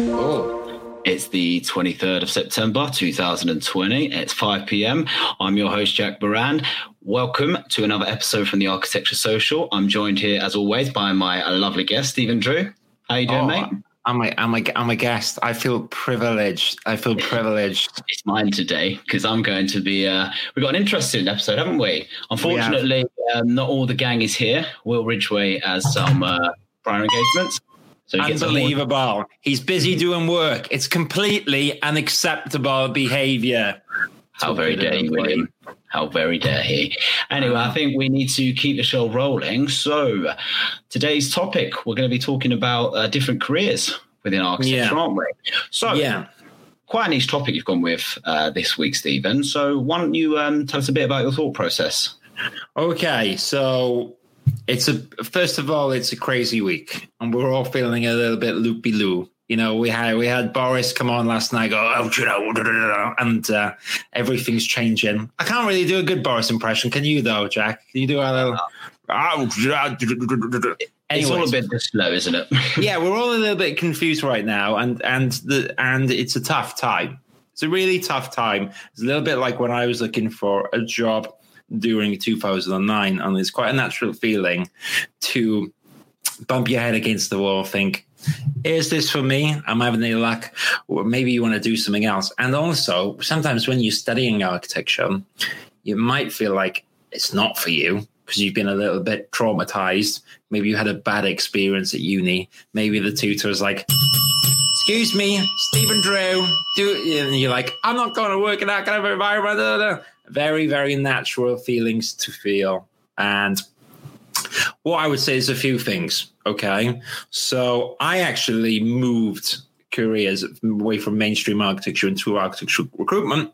Oh, it's the 23rd of September 2020. It's 5 p.m. I'm your host, Jack Baran. Welcome to another episode from the Architecture Social. I'm joined here, as always, by my lovely guest, Stephen Drew. How you doing, Oh, mate? I'm a, I'm a, I'm a guest. I feel privileged. I feel privileged. It's mine today because I'm going to be. Uh, we've got an interesting episode, haven't we? Unfortunately, um, not all the gang is here. Will Ridgway has some uh, prior engagements. So he gets a more- Unbelievable. He's busy doing work. It's completely unacceptable behavior. How very dare he, William? How very dare he? Anyway, I think we need to keep the show rolling. So, today's topic, we're going to be talking about uh, different careers within architecture, Yeah. aren't we? So, Yeah. quite a niche topic you've gone with uh, this week, Stephen. So, why don't you um, tell us a bit about your thought process? Okay. So it's a, first of all, it's a crazy week and we're all feeling a little bit loopy loo. You know, we had we had Boris come on last night, go, oh, you know, da, da, da, da," and uh, everything's changing. I can't really do a good Boris impression. Can you though, Jack? Can you do a little? "Oh, da." It's all a bit slow, isn't it? yeah, we're all a little bit confused right now, and and the and it's a tough time. It's a really tough time. It's a little bit like when I was looking for a job during 2009, and it's quite a natural feeling to bump your head against the wall, think, "Is this for me? I'm having any luck?" Or maybe you want to do something else. And also, sometimes when you're studying architecture, you might feel like it's not for you because you've been a little bit traumatized. Maybe you had a bad experience at uni. Maybe the tutor was like, "Excuse me, Stephen Drew," do and you're like, "I'm not going to work in that kind of environment." da, da, da." Very, very natural feelings to feel, and what I would say is a few things. Okay, so I actually moved careers away from mainstream architecture into architectural recruitment.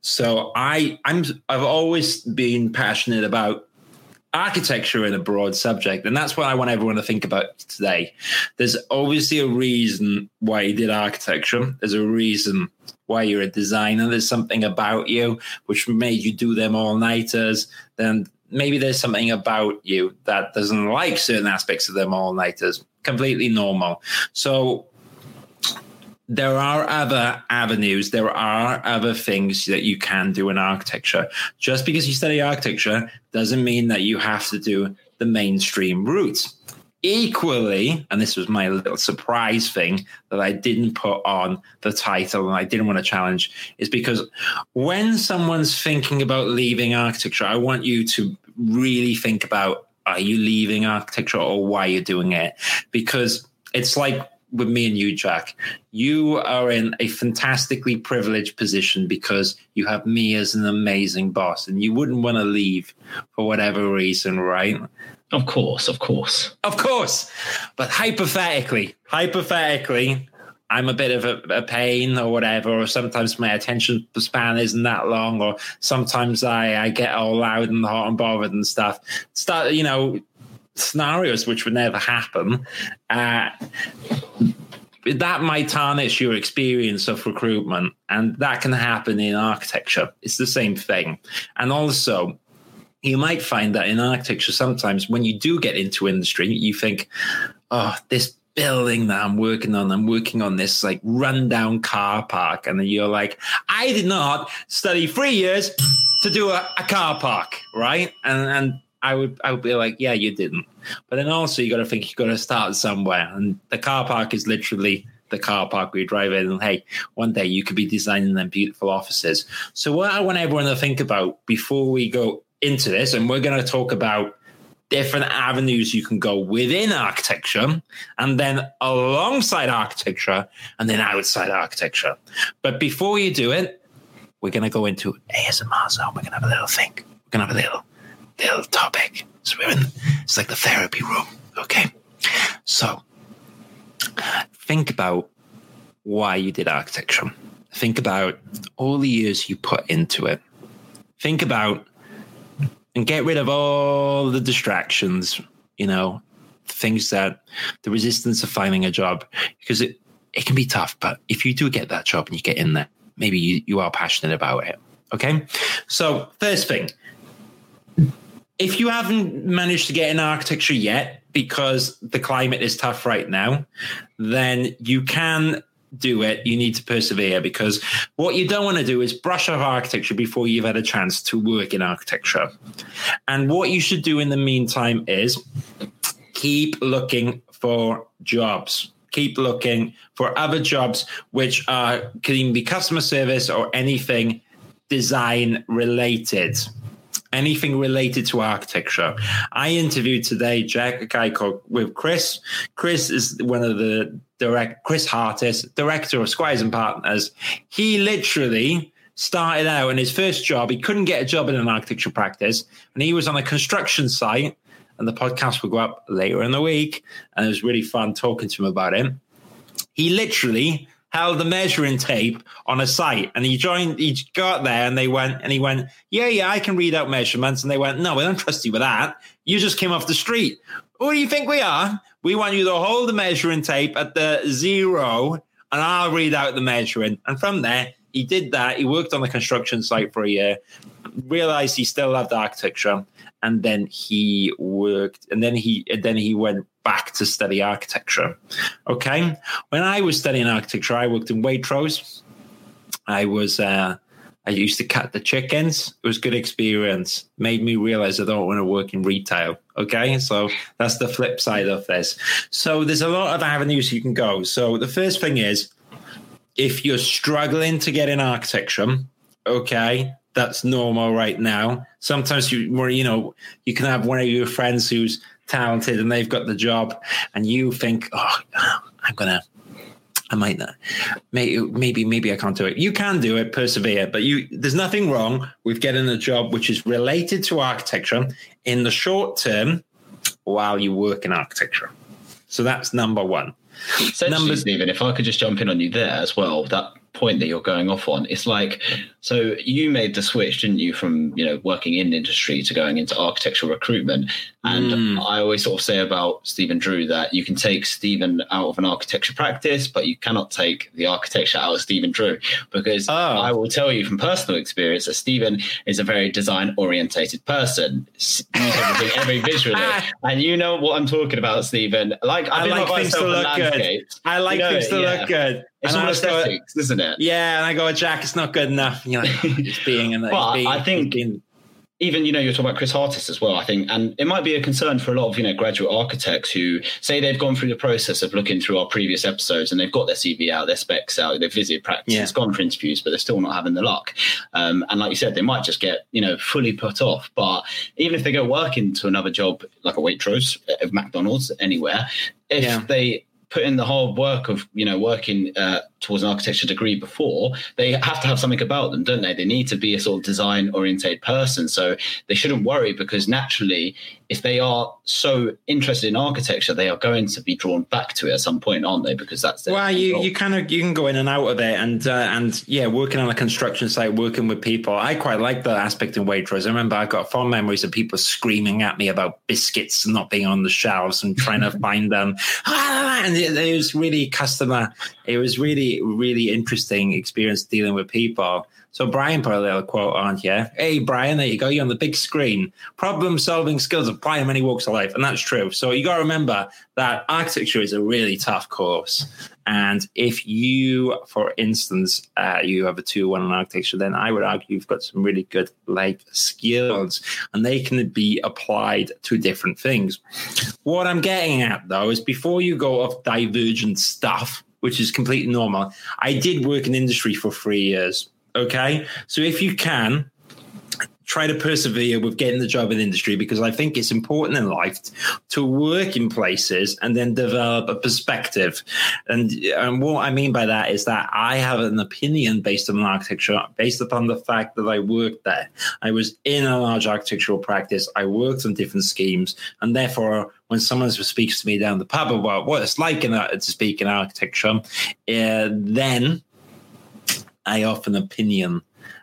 So I I'm I've always been passionate about architecture in a broad subject and that's what I want everyone to think about today. There's obviously a reason why you did architecture. There's a reason why you're a designer. There's something about you which made you do them all nighters. Then maybe there's something about you that doesn't like certain aspects of them all nighters. Completely normal. So there are other avenues, there are other things that you can do in architecture. Just because you study architecture doesn't mean that you have to do the mainstream route. Equally, and this was my little surprise thing that I didn't put on the title and I didn't want to challenge, is because when someone's thinking about leaving architecture, I want you to really think about are you leaving architecture or why you're doing it? Because it's like with me and you, Jack, you are in a fantastically privileged position because you have me as an amazing boss and you wouldn't want to leave for whatever reason, right? of course, of course. Of course. But hypothetically, hypothetically, I'm a bit of a, a pain or whatever, or sometimes my attention span isn't that long, or sometimes I, I get all loud and hot and bothered and stuff. Start, you know, scenarios which would never happen. Uh, that might tarnish your experience of recruitment, and that can happen in architecture. It's the same thing. And also, you might find that in architecture, sometimes when you do get into industry, you think, oh, this building that I'm working on, I'm working on this like rundown car park. And then you're like, I did not study three years to do a, a car park, right? And and I would I would be like, yeah, you didn't. But then also you got to think you got to start somewhere, and the car park is literally the car park you drive in. And hey, one day you could be designing them beautiful offices. So what I want everyone to think about before we go into this, and we're going to talk about different avenues you can go within architecture and then alongside architecture and then outside architecture. But before you do it, we're going to go into ASMR zone. We're going to have a little think. We're going to have a little, little topic. So we're in, it's like the therapy room. Okay. So think about why you did architecture. Think about all the years you put into it. Think about and get rid of all the distractions, you know, things that the resistance of finding a job, because it, it can be tough. But if you do get that job and you get in there, maybe you, you are passionate about it. Okay. So, first thing if you haven't managed to get in architecture yet because the climate is tough right now, then you can do it. You need to persevere because what you don't want to do is brush off architecture before you've had a chance to work in architecture. And what you should do in the meantime is keep looking for jobs. Keep looking for other jobs which are can be customer service or anything design related anything related to architecture. I interviewed today Jack, a guy called with Chris. Chris is one of the direct Chris Hartis, director of Squires and Partners. He literally started out in his first job. He couldn't get a job in an architecture practice, and he was on a construction site. And the podcast will go up later in the week, and it was really fun talking to him about it. He literally held the measuring tape on a site and he joined he got there and they went and he went yeah yeah i can read out measurements and they went no we don't trust you with that you just came off the street who do you think we are we want you to hold the measuring tape at the zero and i'll read out the measuring and from there he did that he worked on the construction site for a year realized he still loved architecture and then he worked and then he and then he went back to study architecture. Okay. When I was studying architecture, I worked in Waitrose. I was, uh, I used to cut the chickens. It was good experience. Made me realize I don't want to work in retail. Okay. So that's the flip side of this. So there's a lot of avenues you can go. So the first thing is if you're struggling to get in architecture, okay, that's normal right now. Sometimes you, you know, you can have one of your friends who's talented and they've got the job, and you think, oh, I'm gonna. I might not. Maybe, maybe, maybe I can't do it. You can do it, persevere, but you. There's nothing wrong with getting a job which is related to architecture in the short term while you work in architecture. So that's number one. Essentially, Stephen, if I could just jump in on you there as well, that point that you're going off on. It's like, so you made the switch, didn't you, from you know working in industry to going into architectural recruitment? And mm. I always sort of say about Stephen Drew that you can take Stephen out of an architecture practice, but you cannot take the architecture out of Stephen Drew because oh. I will tell you from personal experience that Stephen is a very design orientated person. everything every visually, and you know what I'm talking about, Stephen. Like I, I like things to look good. I like you know, things to yeah. look good. It's and all aesthetics, go, isn't it? Yeah, and I go, Jack, it's not good enough. You know, it's being and but being, I think being, even you know you're talking about Chris Hartis as well. I think, and it might be a concern for a lot of you know graduate architects who say they've gone through the process of looking through our previous episodes and they've got their CV out, their specs out, they've visited practice, yeah. gone for interviews, but they're still not having the luck. Um, and like you said, they might just get you know fully put off. But even if they go work into another job like a Waitrose at McDonald's anywhere, if yeah. they put in the hard work of you know working uh, towards an architecture degree before, they have to have something about them, don't they? They need to be a sort of design oriented person. So they shouldn't worry because naturally, if they are so interested in architecture, they are going to be drawn back to it at some point, aren't they? Because that's well, you you kind of you can go in and out of it, and uh, and yeah, working on a construction site, working with people. I quite like that aspect in Waitrose. I remember I got fond memories of people screaming at me about biscuits not being on the shelves and trying to find them, ah, ah, ah, and it, it was really customer. It was really really, interesting experience dealing with people. So Brian put a little quote on here. Hey, Brian, there you go. You're on the big screen. Problem solving skills apply in many walks of life. And that's true. So you got to remember that architecture is a really tough course. And if you, for instance, uh, you have a 2 1 in architecture, then I would argue you've got some really good life skills and they can be applied to different things. What I'm getting at, though, is before you go off divergent stuff, which is completely normal. I did work in industry for three years. Okay. So if you can, try to persevere with getting the job in industry because I think it's important in life to work in places and then develop a perspective. And, and what I mean by that is that I have an opinion based on architecture, based upon the fact that I worked there. I was in a large architectural practice. I worked on different schemes, and therefore when someone speaks to me down the pub about what it's like in, to speak in architecture, uh, then I offer an opinion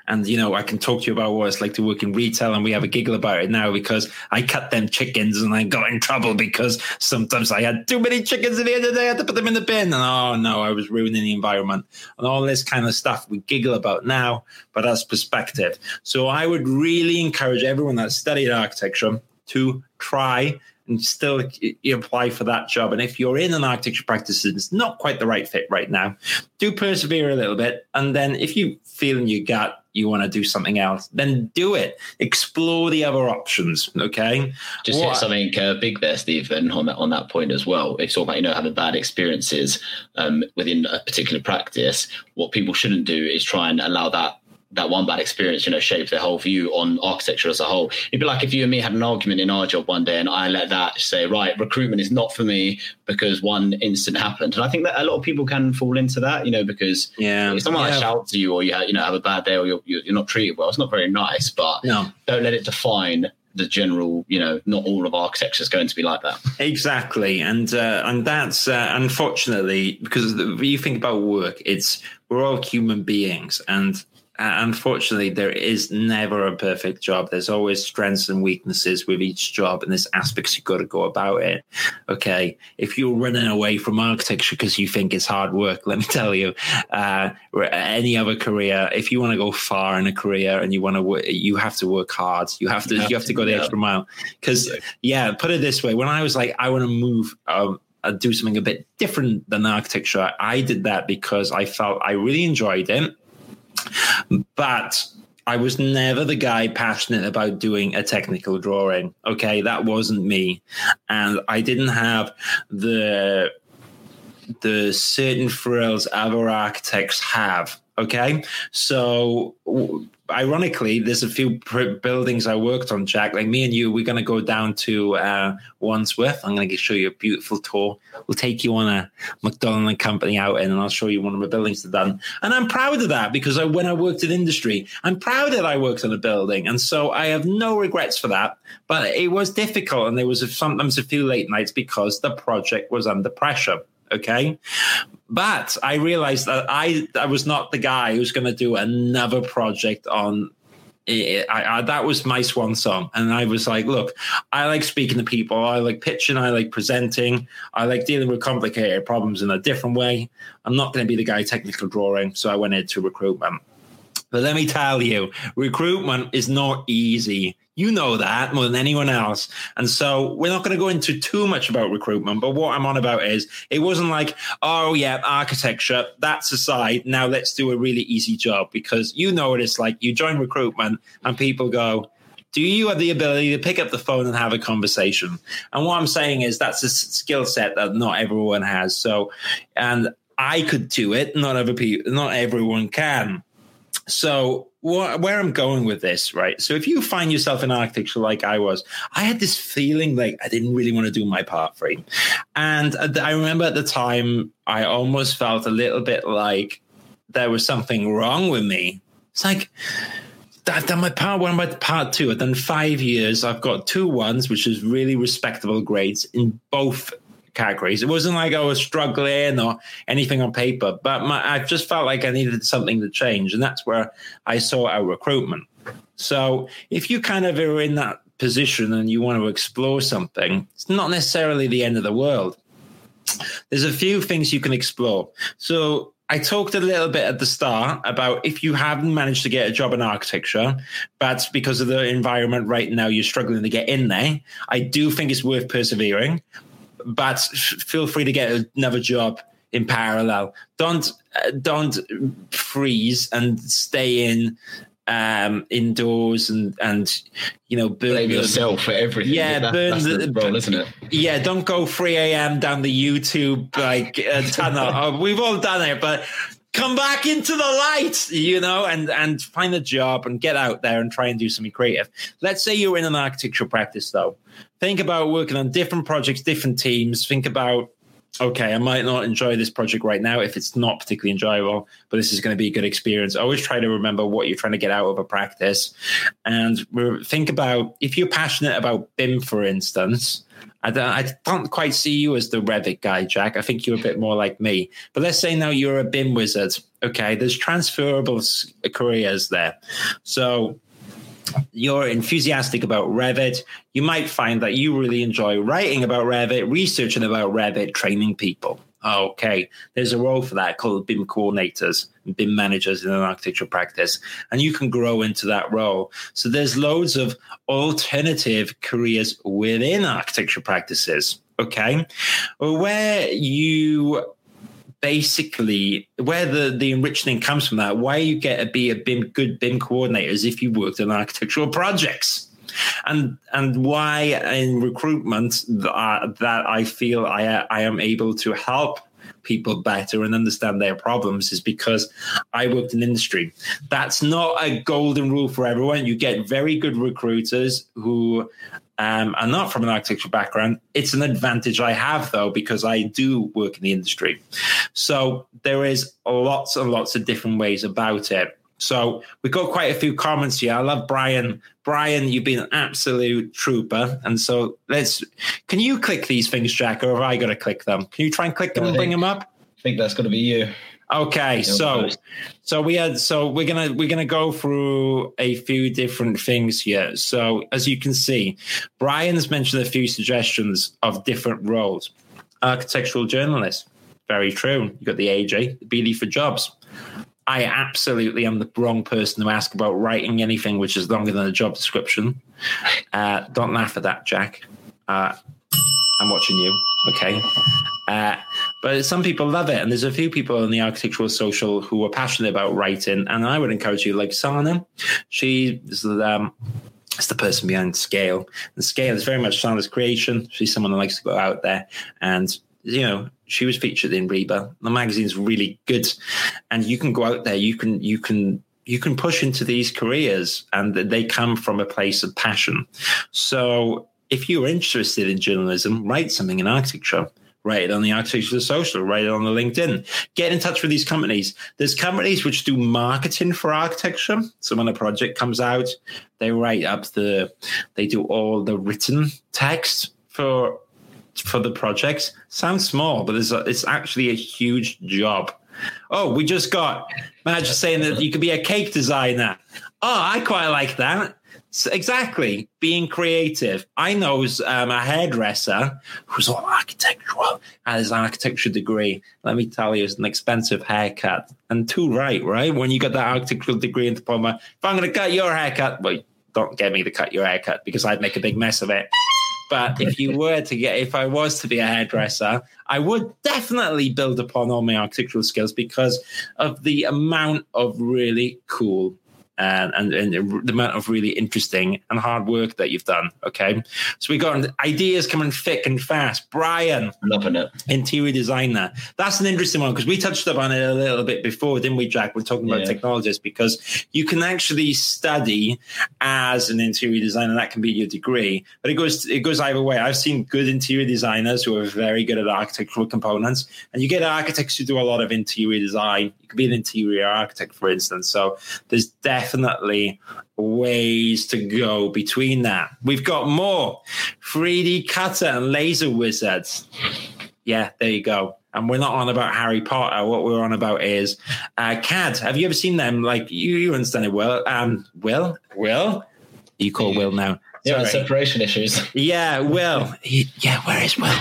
and you know, I can talk to you about what it's like to work in retail, and we have a giggle about it now because I cut them chickens and I got in trouble because sometimes I had too many chickens at the end of the day. I had to put them in the bin, and oh no, I was ruining the environment and all this kind of stuff we giggle about now, but that's perspective. So I would really encourage everyone that studied architecture to try and still you apply for that job. And if you're in an architecture practice and it's not quite the right fit right now, do persevere a little bit. And then if you feel in your gut you want to do something else, then do it. Explore the other options. Okay. Just what, hit something uh, big there, Stephen, on that on that point as well. It's all about you know having bad experiences um, within a particular practice. What people shouldn't do is try and allow that that one bad experience, you know, shape their whole view on architecture as a whole. It'd be like if you and me had an argument in our job one day and I let that say, right, recruitment is not for me because one incident happened. And I think that a lot of people can fall into that, you know, because yeah, if someone yeah. like shouts to you or you have, you know, have a bad day or you're, you're not treated well, it's not very nice, but no. don't let it define the general, you know, not all of architecture is going to be like that. Exactly, and uh, and that's uh, unfortunately because when you think about work, it's we're all human beings, and unfortunately, there is never a perfect job. There's always strengths and weaknesses with each job, and there's aspects you've got to go about it. Okay, if you're running away from architecture because you think it's hard work, let me tell you, uh, any other career, if you want to go far in a career and you want to, work, you have to work hard. You have to, you have, you have to, to, go the yeah. extra mile. Because, yeah, put it this way: when I was like, I want to move. Um, uh, do something a bit different than architecture. I did that because I felt I really enjoyed it. But I was never the guy passionate about doing a technical drawing. Okay, that wasn't me, and I didn't have the the certain frills other architects have. Okay, so ironically, there's a few buildings I worked on, Jack. Like me and you, we're going to go down to uh, Wandsworth. I'm going to show you a beautiful tour. We'll take you on a Macdonald and Company out and I'll show you one of my buildings to done. And I'm proud of that because I, when I worked in industry, I'm proud that I worked on a building. And so I have no regrets for that. But it was difficult and there was sometimes a few late nights because the project was under pressure. Okay. But I realized that I, I was not the guy who's going to do another project on I, I, that was my swan song. And I was like, look, I like speaking to people. I like pitching. I like presenting. I like dealing with complicated problems in a different way. I'm not going to be the guy technical drawing. So I went into recruitment. But let me tell you, recruitment is not easy. You know that more than anyone else. And so we're not going to go into too much about recruitment, but what I'm on about is it wasn't like, oh, yeah, architecture, that's aside. Now let's do a really easy job because you know what it's like. You join recruitment and people go, do you have the ability to pick up the phone and have a conversation? And what I'm saying is that's a skill set that not everyone has. So, and I could do it, not people, not everyone can. So where I'm going with this, right? So if you find yourself in architecture like I was, I had this feeling like I didn't really want to do my part three. And uh, I remember at the time, I almost felt a little bit like there was something wrong with me. It's like, I've done my part one, my part two. I've done five years. I've got two ones, which is really respectable grades in both categories. It wasn't like I was struggling or anything on paper, but my, I just felt like I needed something to change. And that's where I saw our recruitment. So if you kind of are in that position and you want to explore something, it's not necessarily the end of the world. There's a few things you can explore. So I talked a little bit at the start about if you haven't managed to get a job in architecture, but because of the environment right now, you're struggling to get in there. I do think it's worth persevering but feel free to get another job in parallel. Don't uh, don't freeze and stay in um, indoors and and you know burn blame yourself for everything. Yeah, that, burn that's the, the role, isn't it? Yeah, don't go 3 a.m. down the YouTube like uh, tunnel. oh, we've all done it, but come back into the light, you know, and and find a job and get out there and try and do something creative. Let's say you're in an architectural practice though. Think about working on different projects, different teams. Think about okay, I might not enjoy this project right now if it's not particularly enjoyable, but this is going to be a good experience. Always try to remember what you're trying to get out of a practice. And think about if you're passionate about BIM, for instance, I don't, I don't quite see you as the Revit guy, Jack. I think you're a bit more like me. But let's say now you're a BIM wizard. Okay, there's transferable careers there. So you're enthusiastic about Revit, you might find that you really enjoy writing about Revit, researching about Revit, training people. Oh, okay, there's a role for that called BIM coordinators and BIM managers in an architectural practice, and you can grow into that role. So there's loads of alternative careers within architectural practices. Okay, where you basically where the the enriching comes from that why you get to be a BIM good BIM coordinator is if you worked on architectural projects and and why in recruitment that, that I feel I I am able to help people better and understand their problems is because I worked in industry. That's not a golden rule for everyone. You get very good recruiters who um, are not from an architectural background. It's an advantage I have though because I do work in the industry. So there is lots and lots of different ways about it. So we got quite a few comments here. I love Brian. Brian, you've been an absolute trooper. And so let's can you click these things, Jack, or have I got to click them? Can you try and click them and bring them up? I think that's gonna be you. Okay, so so we had so we're gonna we're gonna go through a few different things here. So as you can see, Brian's mentioned a few suggestions of different roles. Architectural journalist, very true. You got the AJ, the BD for jobs. I absolutely am the wrong person to ask about writing anything which is longer than a job description. Uh, don't laugh at that, Jack. Uh, I'm watching you. Okay. Uh, but some people love it, and there's a few people in the architectural social who are passionate about writing, and I would encourage you, like Sana. She is um, the person behind Scale, and Scale is very much Sana's creation. She's someone that likes to go out there and you know she was featured in RIBA. The magazine's really good, and you can go out there. You can you can you can push into these careers, and they come from a place of passion. So if you're interested in journalism, write something in architecture. Write it on the Architecture Social, write it on the LinkedIn. Get in touch with these companies. There's companies which do marketing for architecture. So when a project comes out, they write up the, they do all the written text for for the projects sounds small, but it's, a, it's actually a huge job. Oh, we just got Madge saying that you could be a cake designer. Oh, I quite like that. So exactly, being creative. I know um, a hairdresser who's all architectural, has an architecture degree. Let me tell you, it's an expensive haircut. And too right, right? When you got that architectural degree in diploma, if I'm going to cut your haircut, well, don't get me to cut your haircut because I'd make a big mess of it. But if you were to get, if I was to be a hairdresser, I would definitely build upon all my architectural skills because of the amount of really cool and, and, and, the amount of really interesting and hard work that you've done. Okay. So we got ideas coming thick and fast. Brian. Loving it. Interior designer. That's an interesting one because we touched upon it a little bit before, didn't we, Jack? We're talking about yeah. technologists because you can actually study as an interior designer. That can be your degree, but it goes, it goes either way. I've seen good interior designers who are very good at architectural components and you get architects who do a lot of interior design. You could be an interior architect, for instance. So there's definitely definitely ways to go between that. We've got more 3D cutter and laser wizards. Yeah, there you go. And we're not on about Harry Potter. What we're on about is uh, CAD. Have you ever seen them? Like you, you understand it well. Um, Will, Will, you call Will now. Yeah, separation issues. Yeah, Will. He, yeah, where is Will?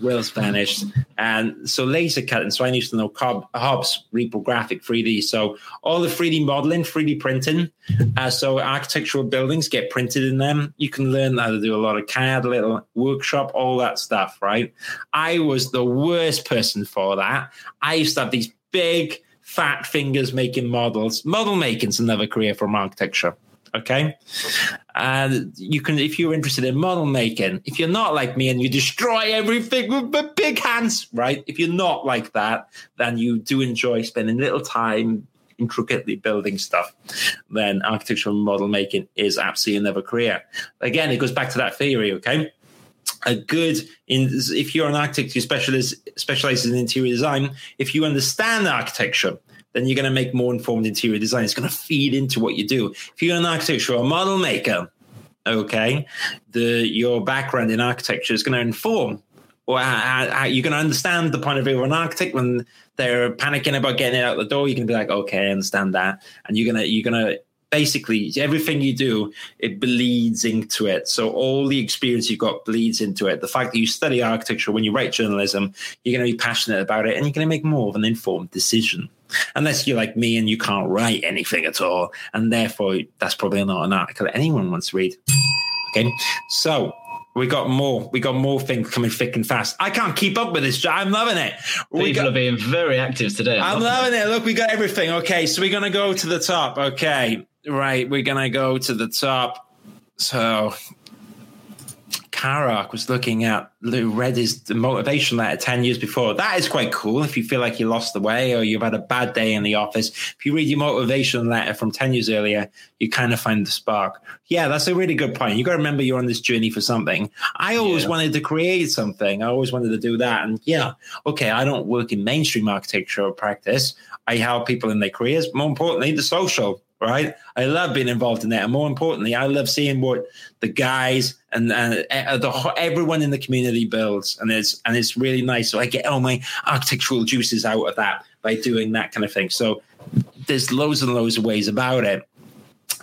Will's vanished. And so laser cutting. So I used to know Cobb, Hobs, reprographic 3D. So all the 3D modeling, 3D printing. Uh, so architectural buildings get printed in them. You can learn how to do a lot of CAD, little workshop, all that stuff, right? I was the worst person for that. I used to have these big, fat fingers making models. Model making's another career from architecture. Okay. And you can, if you're interested in model making, if you're not like me and you destroy everything with big hands, right? If you're not like that, then you do enjoy spending little time intricately building stuff, then architectural model making is absolutely another career. Again, it goes back to that theory, okay? a good in if you're an architect who specializes specializes in interior design if you understand architecture then you're going to make more informed interior design. It's going to feed into what you do. If you're an architecture or a model maker, okay, the your background in architecture is going to inform or how, how you're going to understand the point of view of an architect when they're panicking about getting it out the door. You can be like, okay, I understand that, and you're gonna you're gonna basically everything you do it bleeds into it so all the experience you've got bleeds into it the fact that you study architecture when you write journalism you're going to be passionate about it and you're going to make more of an informed decision unless you're like me and you can't write anything at all and therefore that's probably not an article that anyone wants to read okay so we got more. We got more things coming thick and fast. I can't keep up with this. I'm loving it. We People got, are being very active today. I'm, I'm loving it. Look, we got everything. Okay, so we're gonna go to the top. Okay, right. We're gonna go to the top. So Karak was looking at read his motivation letter 10 years before. That is quite cool if you feel like you lost the way or you've had a bad day in the office. If you read your motivation letter from 10 years earlier, you kind of find the spark. Yeah, that's a really good point. You got to remember you're on this journey for something. I always yeah. wanted to create something. I always wanted to do that. And yeah, okay, I don't work in mainstream architecture or practice. I help people in their careers. More importantly, the social right? I love being involved in that. And more importantly, I love seeing what the guys and, uh, the, everyone in the community builds. And it's, and it's really nice. So I get all my architectural juices out of that by doing that kind of thing. So there's loads and loads of ways about it.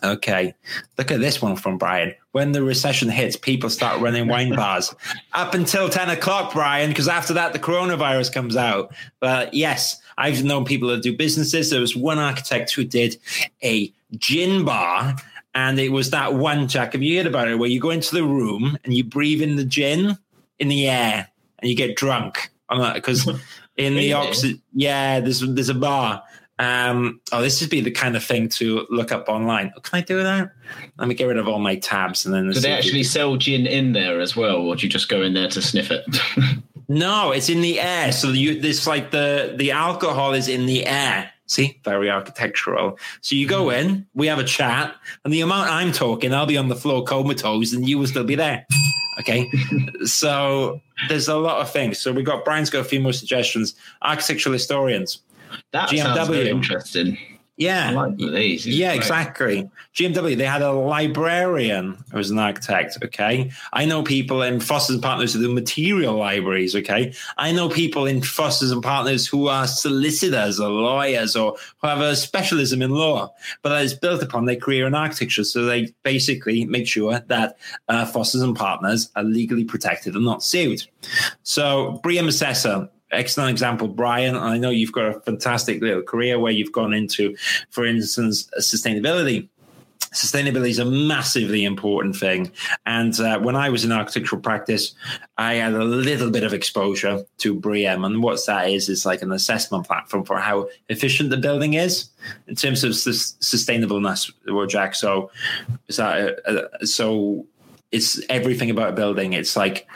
Okay, look at this one from Brian. When the recession hits, people start running wine bars up until 10 o'clock, Brian, because after that, the coronavirus comes out. But yes, I've known people that do businesses. There was one architect who did a gin bar, and it was that one, Jack. Have you heard about it? Where you go into the room and you breathe in the gin in the air and you get drunk. on that Because in the oxygen, yeah, there's there's a bar. Um, oh, this would be the kind of thing to look up online. Oh, can I do that? Let me get rid of all my tabs and then. Do they actually sell gin in there as well, or do you just go in there to sniff it? No, it's in the air. So you this like the the alcohol is in the air. See, very architectural. So you go mm. in, we have a chat, and the amount I'm talking, I'll be on the floor comatose, and you will still be there. Okay, so there's a lot of things. So we got Brian's got a few more suggestions. Architectural historians. That GMW. sounds very interesting. Yeah. Like yeah, exactly. GMW, they had a librarian who was an architect. Okay. I know people in Fosters and Partners who do material libraries. Okay. I know people in Fosters and Partners who are solicitors or lawyers or who have a specialism in law, but that is built upon their career in architecture. So they basically make sure that uh, Fosters and Partners are legally protected and not sued. So BREEAM Assessor, excellent example, Brian. I know you've got a fantastic little career where you've gone into, for instance, sustainability. Sustainability is a massively important thing. And uh, when I was in architectural practice, I had a little bit of exposure to BREEAM. And what that is, is like an assessment platform for how efficient the building is in terms of sustainableness, Jack. So, uh, so it's everything about a building. It's like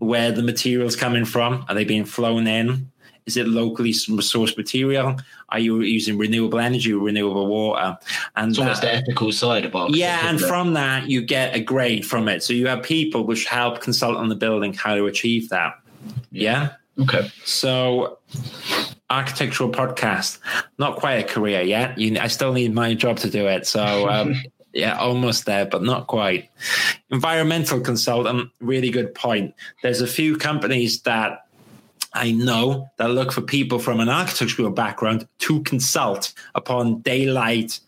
where the materials coming from. Are they being flown in? Is it locally sourced material? Are you using renewable energy, renewable water? And so that's the ethical side of it. Yeah, and from that you get a grade from it. So you have people which help consult on the building how to achieve that. Yeah. yeah? Okay. So architectural podcast, not quite a career yet. You, I still need my job to do it. So um, yeah, almost there, but not quite. Environmental consultant, really good point. There's a few companies that I know that look for people from an architectural background to consult upon daylight,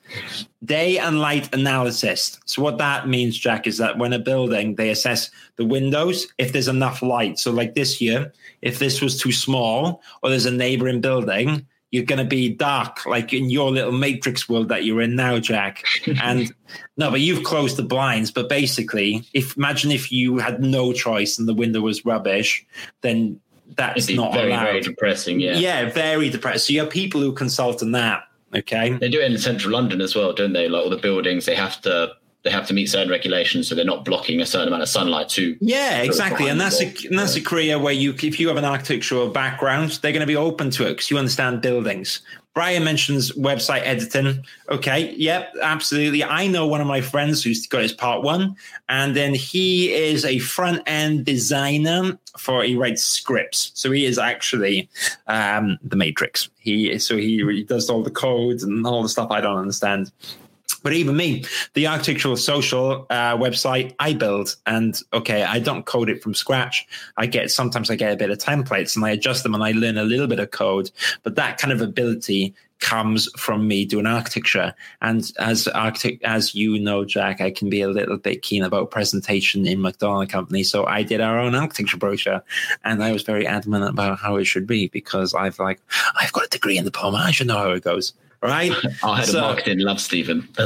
day and light analysis. So what that means, Jack, is that when a building, they assess the windows if there's enough light. So like this year, if this was too small or there's a neighboring building, you're going to be dark, like in your little matrix world that you're in now, Jack. And no, but you've closed the blinds. But basically, if imagine if you had no choice and the window was rubbish, then that's not very, allowed. very depressing. Yeah, yeah, very depressing. So you have people who consult on that. Okay, they do it in central London as well, don't they? Like all the buildings, they have to they have to meet certain regulations, so they're not blocking a certain amount of sunlight to. Yeah, exactly, and that's a and that's a career where you, if you have an architectural background, they're going to be open to it because you understand buildings. Brian mentions website editing. Okay, yep, absolutely. I know one of my friends who's got his part one, and then he is a front end designer for he writes scripts. So he is actually um, the Matrix. He so he, he does all the codes and all the stuff I don't understand. But even me, the architectural social uh, website I build, and okay, I don't code it from scratch. I get sometimes I get a bit of templates and I adjust them and I learn a little bit of code. But that kind of ability comes from me doing architecture. And as architect, as you know, Jack, I can be a little bit keen about presentation in Macdonald Company. So I did our own architecture brochure, and I was very adamant about how it should be because I've like I've got a degree in the poem. I should know how it goes right? Our head so, of marketing loves Stephen.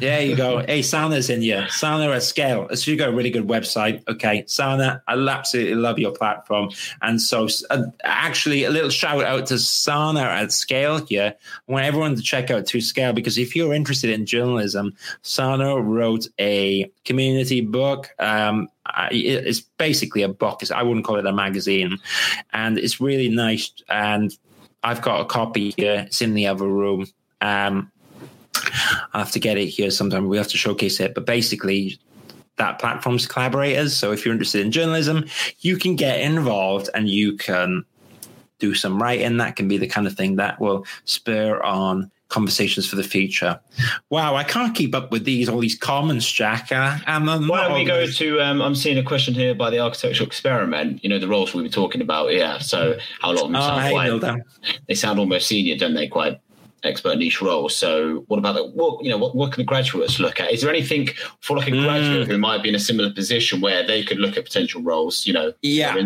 there you go. Hey, Sana's in you. Sana at scale. So you got a really good website. Okay, Sana, I absolutely love your platform. And so, uh, actually, a little shout out to Sana at scale here. I want everyone to check out To Scale because if you're interested in journalism, Sana wrote a community book. Um, it's basically a book. It's, I wouldn't call it a magazine, and it's really nice. And I've got a copy here. It's in the other room. Um, I have to get it here sometime. We have to showcase it. But basically, that platform's collaborators. So if you're interested in journalism, you can get involved and you can do some writing. That can be the kind of thing that will spur on conversations for the future. Wow, I can't keep up with these all these comments, Jack. Uh, Why don't we go to? Um, I'm seeing a question here by the architectural experiment. You know the roles we were talking about. Yeah, so how a lot of them oh, sound quite, they sound almost senior, don't they? Quite expert niche roles. So what about that? what you know what, what can the graduates look at? Is there anything for like a mm. graduate who might be in a similar position where they could look at potential roles? You know, yeah.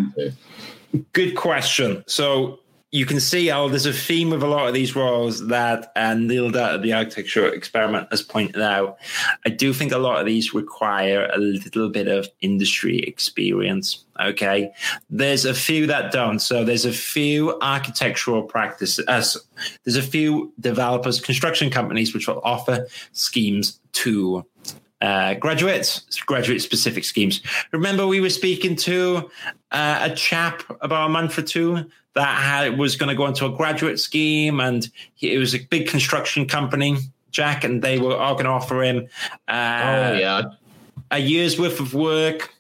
Good question. So you can see how there's a theme with a lot of these roles that uh, Nilda the architecture experiment has pointed out. I do think a lot of these require a little bit of industry experience. Okay. There's a few that don't. So there's a few architectural practices. Uh, there's a few developers, construction companies, which will offer schemes to uh, graduates, graduate specific schemes. Remember, we were speaking to uh, a chap about a month or two that had, was going to go into a graduate scheme, and he, it was a big construction company, Jack, and they were all going to offer him. Uh, oh yeah. A year's worth of work,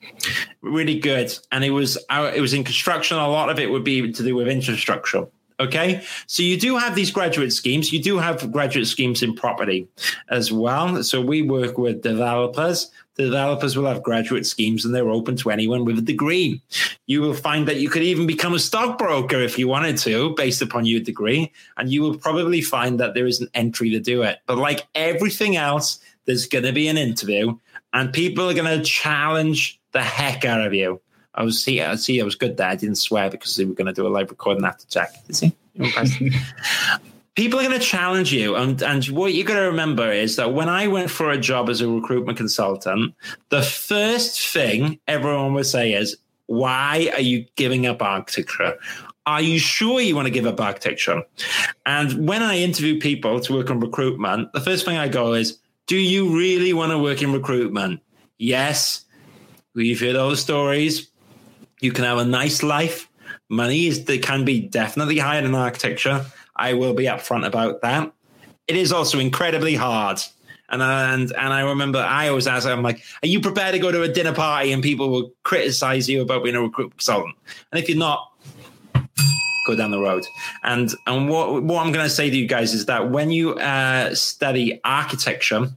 really good, and it was uh, it was in construction. A lot of it would be to do with infrastructure. Okay. So you do have these graduate schemes. You do have graduate schemes in property as well. So we work with developers. The developers will have graduate schemes and they're open to anyone with a degree. You will find that you could even become a stockbroker if you wanted to, based upon your degree. And you will probably find that there is an entry to do it. But like everything else, there's going to be an interview and people are going to challenge the heck out of you. I was see, I see, I was good there. I didn't swear because we were going to do a live recording after Jack. You see, people are going to challenge you, and and what you got to remember is that when I went for a job as a recruitment consultant, the first thing everyone would say is, "Why are you giving up architecture?" Are you sure you want to give up architecture? And when I interview people to work on recruitment, the first thing I go is, Do you really want to work in recruitment? Yes. We've heard all the stories. You can have a nice life. Money is they can be definitely higher than architecture. I will be upfront about that. It is also incredibly hard. And and and I remember I always ask, I'm like, are you prepared to go to a dinner party and people will criticize you about being a recruitment consultant? And if you're not, go down the road. And and what what I'm going to say to you guys is that when you uh, study architecture,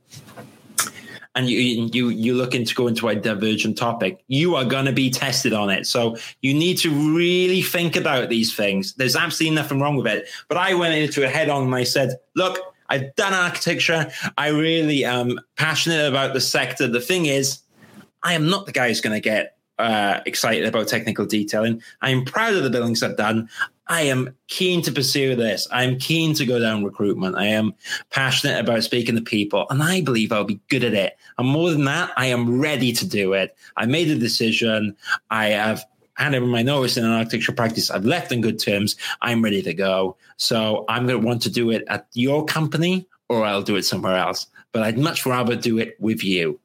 and you you you looking to go into a divergent topic, you are going to be tested on it. So you need to really think about these things. There's absolutely nothing wrong with it. But I went into it head on and I said, look, I've done architecture. I really am passionate about the sector. The thing is, I am not the guy who's going to get uh, excited about technical detailing. I am proud of the buildings I've done. I am keen to pursue this. I am keen to go down recruitment. I am passionate about speaking to people, and I believe I'll be good at it. And more than that, I am ready to do it. I made a decision. I have handed in my notice in an architecture practice. I've left in good terms. I'm ready to go. So I'm going to want to do it at your company, or I'll do it somewhere else. But I'd much rather do it with you.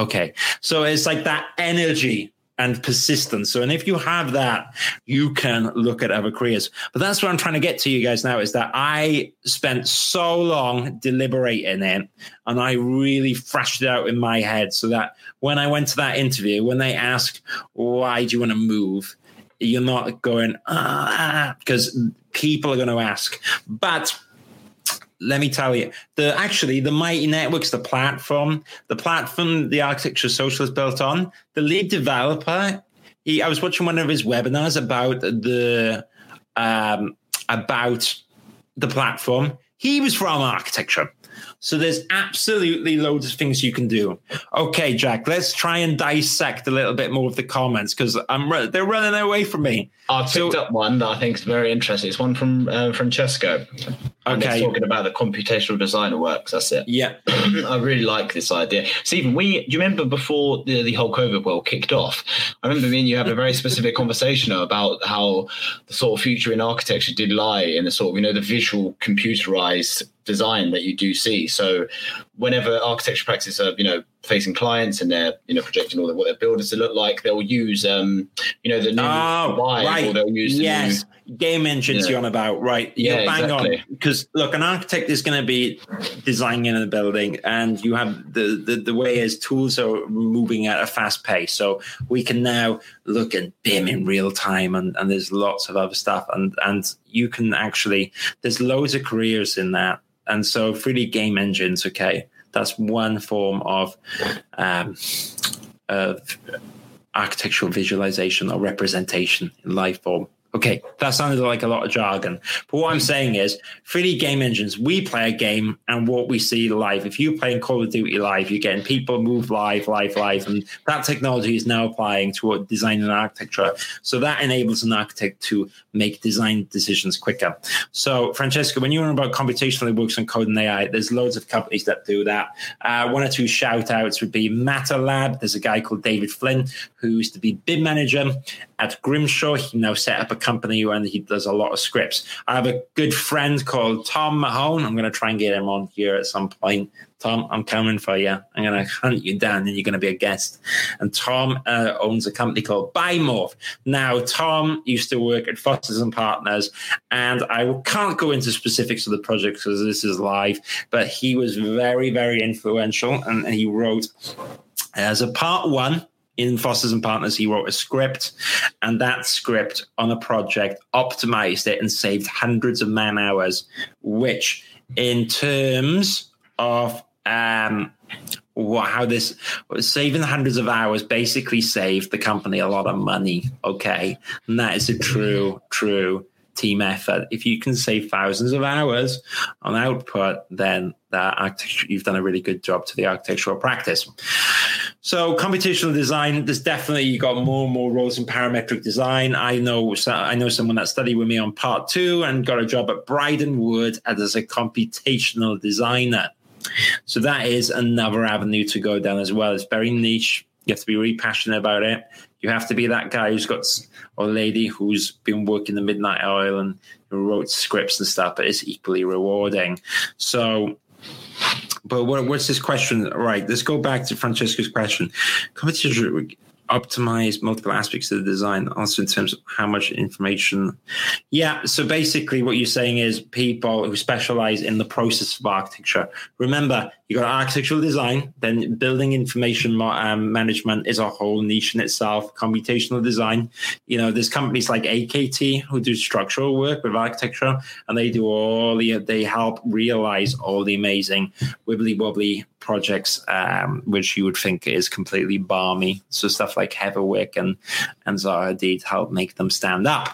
Okay. So it's like that energy and persistence. So, and if you have that, you can look at other careers. But that's what I'm trying to get to you guys now is that I spent so long deliberating it and I really thrashed it out in my head so that when I went to that interview, when they ask, why do you want to move? You're not going, ah, because people are going to ask. But let me tell you, the actually the Mighty Networks, the platform, the platform the Architecture Social is built on, the lead developer, he, I was watching one of his webinars about the um, about the platform. He was from architecture. So there's absolutely loads of things you can do. Okay, Jack, let's try and dissect a little bit more of the comments because I'm they're running away from me. I picked so, up one that I think is very interesting. It's one from uh, Francesco. And okay. it's talking about the computational designer works. That's it. Yeah. I really like this idea. Stephen, we do you remember before the, the whole COVID world kicked off? I remember me and you had a very specific conversation about how the sort of future in architecture did lie in the sort of, you know, the visual computerized design that you do see. So whenever architecture practices are, you know, facing clients and they're, you know, projecting all the, what their builders to look like, they'll use, um, you know, the new oh, right. or they'll use yes. New, game engines yeah. you're on about, right? Yeah, you're bang exactly. on. Because look, an architect is going to be designing a building and you have the, the, the way as tools are moving at a fast pace. So we can now look at BIM in real time and, and there's lots of other stuff and, and you can actually, there's loads of careers in that and so 3D game engines, okay, that's one form of um, of architectural visualization or representation in life form. Okay, that sounded like a lot of jargon. But what I'm saying is 3D game engines, we play a game and what we see live. If you're playing Call of Duty live, you're getting people move live, live, live. And that technology is now applying to design and architecture. So that enables an architect to make design decisions quicker. So, Francesca, when you were about computationally works on code and AI, there's loads of companies that do that. Uh, one or two shout outs would be Matter Lab. There's a guy called David Flynn who used to be BIM manager at Grimshaw. He now set up a company and he does a lot of scripts. I have a good friend called Tom Mahone. I'm going to try and get him on here at some point. Tom, I'm coming for you. I'm going to hunt you down and you're going to be a guest. And Tom uh, owns a company called Bimorph. Now, Tom used to work at Fosters and Partners, and I can't go into specifics of the project because this is live, but he was very, very influential and he wrote as a part one in Fosters and Partners, he wrote a script, and that script on a project optimized it and saved hundreds of man hours, which, in terms of um, how this saving hundreds of hours basically saved the company a lot of money. Okay, and that is a true, true team effort. If you can save thousands of hours on output, then that you've done a really good job to the architectural practice. So computational design, there's definitely you got more and more roles in parametric design. I know I know someone that studied with me on part two and got a job at Bryden Wood as a computational designer. So that is another avenue to go down as well. It's very niche. You have to be really passionate about it. You have to be that guy who's got or lady who's been working the midnight oil and who wrote scripts and stuff, but it's equally rewarding. So but what, what's this question? Right, let's go back to Francesco's question. Competition optimize multiple aspects of the design, also in terms of how much information. Yeah, so basically, what you're saying is people who specialize in the process of architecture. Remember, you got architectural design, then building information um, management is a whole niche in itself. Computational design, you know, there's companies like AKT who do structural work with architecture, and they do all the they help realize all the amazing wibbly wobbly projects, um, which you would think is completely balmy. So stuff like Heatherwick and and Zaha Hadid help make them stand up.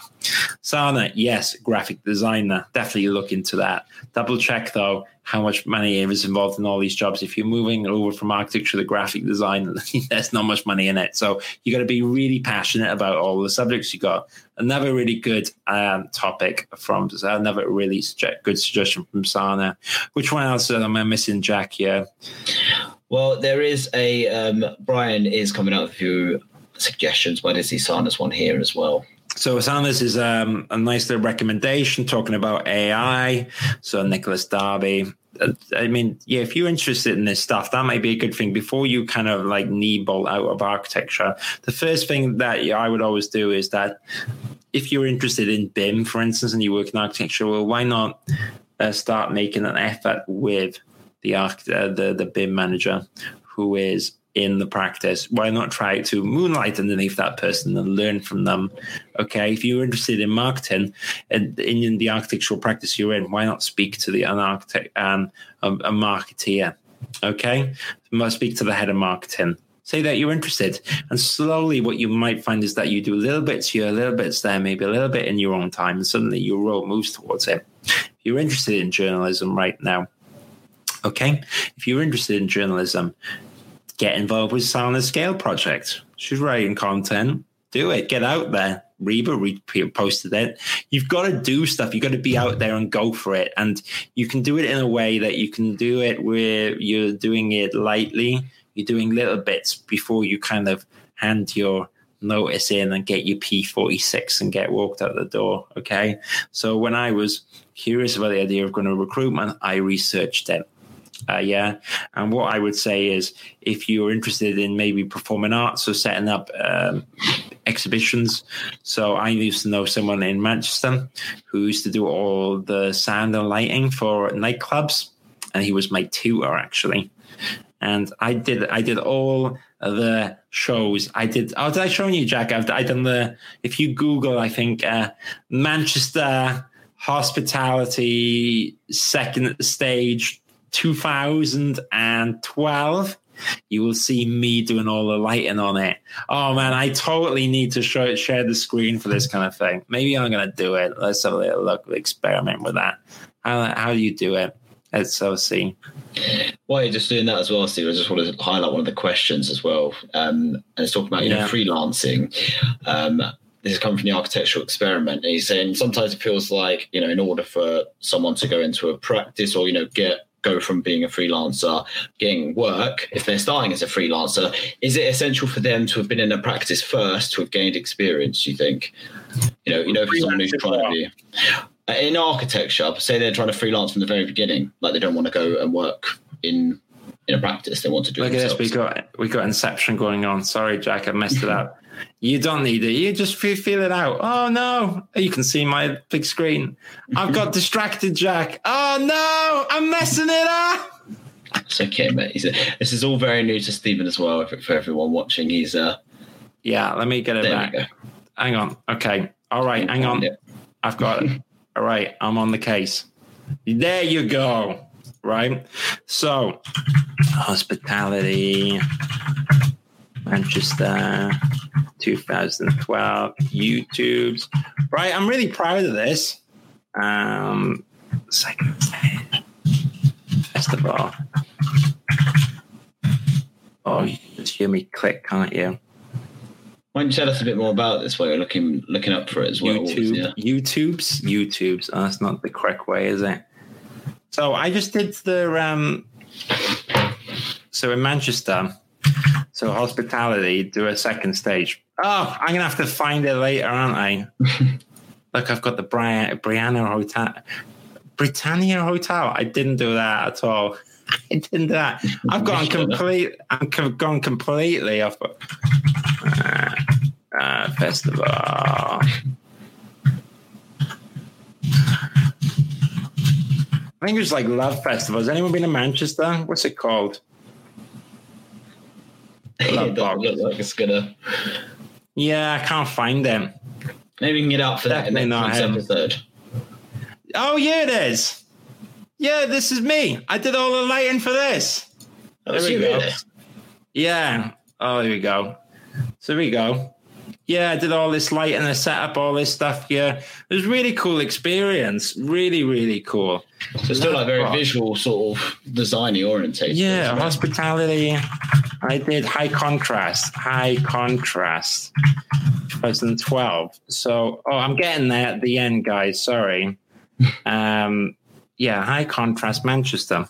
Sana, yes, graphic designer, definitely look into that. Double check though how much money is involved in all these jobs. If you're moving over from architecture to graphic design, there's not much money in it. So you got to be really passionate about all the subjects you got. Another really good um, topic from another really good suggestion from Sana. Which one else am I missing, Jack? Here. Well, there is a um, Brian is coming up with a few suggestions, but I see Sana's one here as well. So Sanders is um, a nice little recommendation talking about AI. So Nicholas Darby. Uh, I mean, yeah, if you're interested in this stuff, that might be a good thing before you kind of like knee bolt out of architecture. The first thing that I would always do is that if you're interested in BIM, for instance, and you work in architecture, well, why not uh, start making an effort with the arch- uh, the the BIM manager who is in the practice, why not try to moonlight underneath that person and learn from them? Okay, if you're interested in marketing and in the architectural practice you're in, why not speak to the an architect and a, a marketeer? Okay, must speak to the head of marketing. say that you're interested. And slowly, what you might find is that you do a little bits here, a little bits there, maybe a little bit in your own time, and suddenly your role moves towards it. If you're interested in journalism right now, okay, if you're interested in journalism, get involved with Sound and Scale Project. She's writing content. Do it. Get out there. RIBA reposted it. You've got to do stuff. You've got to be out there and go for it. And you can do it in a way that you can do it where you're doing it lightly. You're doing little bits before you kind of hand your notice in and get your P46 and get walked out the door. Okay. So when I was curious about the idea of going to recruitment, I researched it. Uh, yeah. And what I would say is if you're interested in maybe performing arts or setting up um, exhibitions. So I used to know someone in Manchester who used to do all the sound and lighting for nightclubs. And he was my tutor actually. And I did I did all the shows. I did. Oh, did I show you, Jack? I've I done the. If you Google, I think uh, Manchester hospitality second stage 2012 you will see me doing all the lighting on it. Oh man, I totally need to show share the screen for this kind of thing. Maybe I'm gonna do it. Let's have a little look, experiment with that. How how do you do it? Let's so see. While you're just doing that as well, Steve, I just want to highlight one of the questions as well. Um, and it's talking about you yeah. know freelancing. Um, this is coming from the architectural experiment. And he's saying sometimes it feels like, you know, in order for someone to go into a practice or, you know, get go from being a freelancer, getting work, if they're starting as a freelancer, is it essential for them to have been in a practice first to have gained experience, do you think? You know, you know, for someone who's trying to be in architecture, say they're trying to freelance from the very beginning, like they don't want to go and work in in a practice, they want to do Look at this, we got we got inception going on. Sorry, Jack, I messed it up. You don't need it. You just feel, feel it out. Oh no! You can see my big screen. I've got distracted, Jack. Oh no! I'm messing it up. It's okay, mate. This is all very new to Stephen as well. For everyone watching, he's uh. Yeah, let me get it back. Hang on. Okay. All right. Hang on. I've got it. All right. I'm on the case. There you go. Right. So, hospitality. Manchester 2012 YouTube's. Right, I'm really proud of this. Um, second stage festival. Oh, you can just hear me click, can't you? Why don't you tell us a bit more about this while you're looking looking up for it as well? YouTube, yeah. YouTube's, YouTube's. Oh, that's not the correct way, is it? So I just did the um. So in Manchester, so hospitality do a second stage. Oh, I'm gonna have to find it later, aren't I? Look, I've got the Brian, Brianna Hotel, Britannia Hotel. I didn't do that at all. I didn't do that. I've gone complete. I'm gone completely off. Uh, uh, festival. I think it's like Love Festival. Has anyone been to Manchester? What's it called? It doesn't look like it's gonna. Yeah, I can't find them. Maybe we can get out for that Definitely that next episode. Oh yeah, it is. Yeah, this is me. I did all the lighting for this. Oh, there we go. Really? Yeah. Oh, there we go. So there we go yeah, I did all this light and I set up all this stuff here. It was really cool experience. Really, really cool. So still like very visual sort of designy orientated. Yeah, hospitality. I did high contrast, high contrast 2012. So oh I'm getting there at the end, guys. Sorry. Um yeah, high contrast Manchester.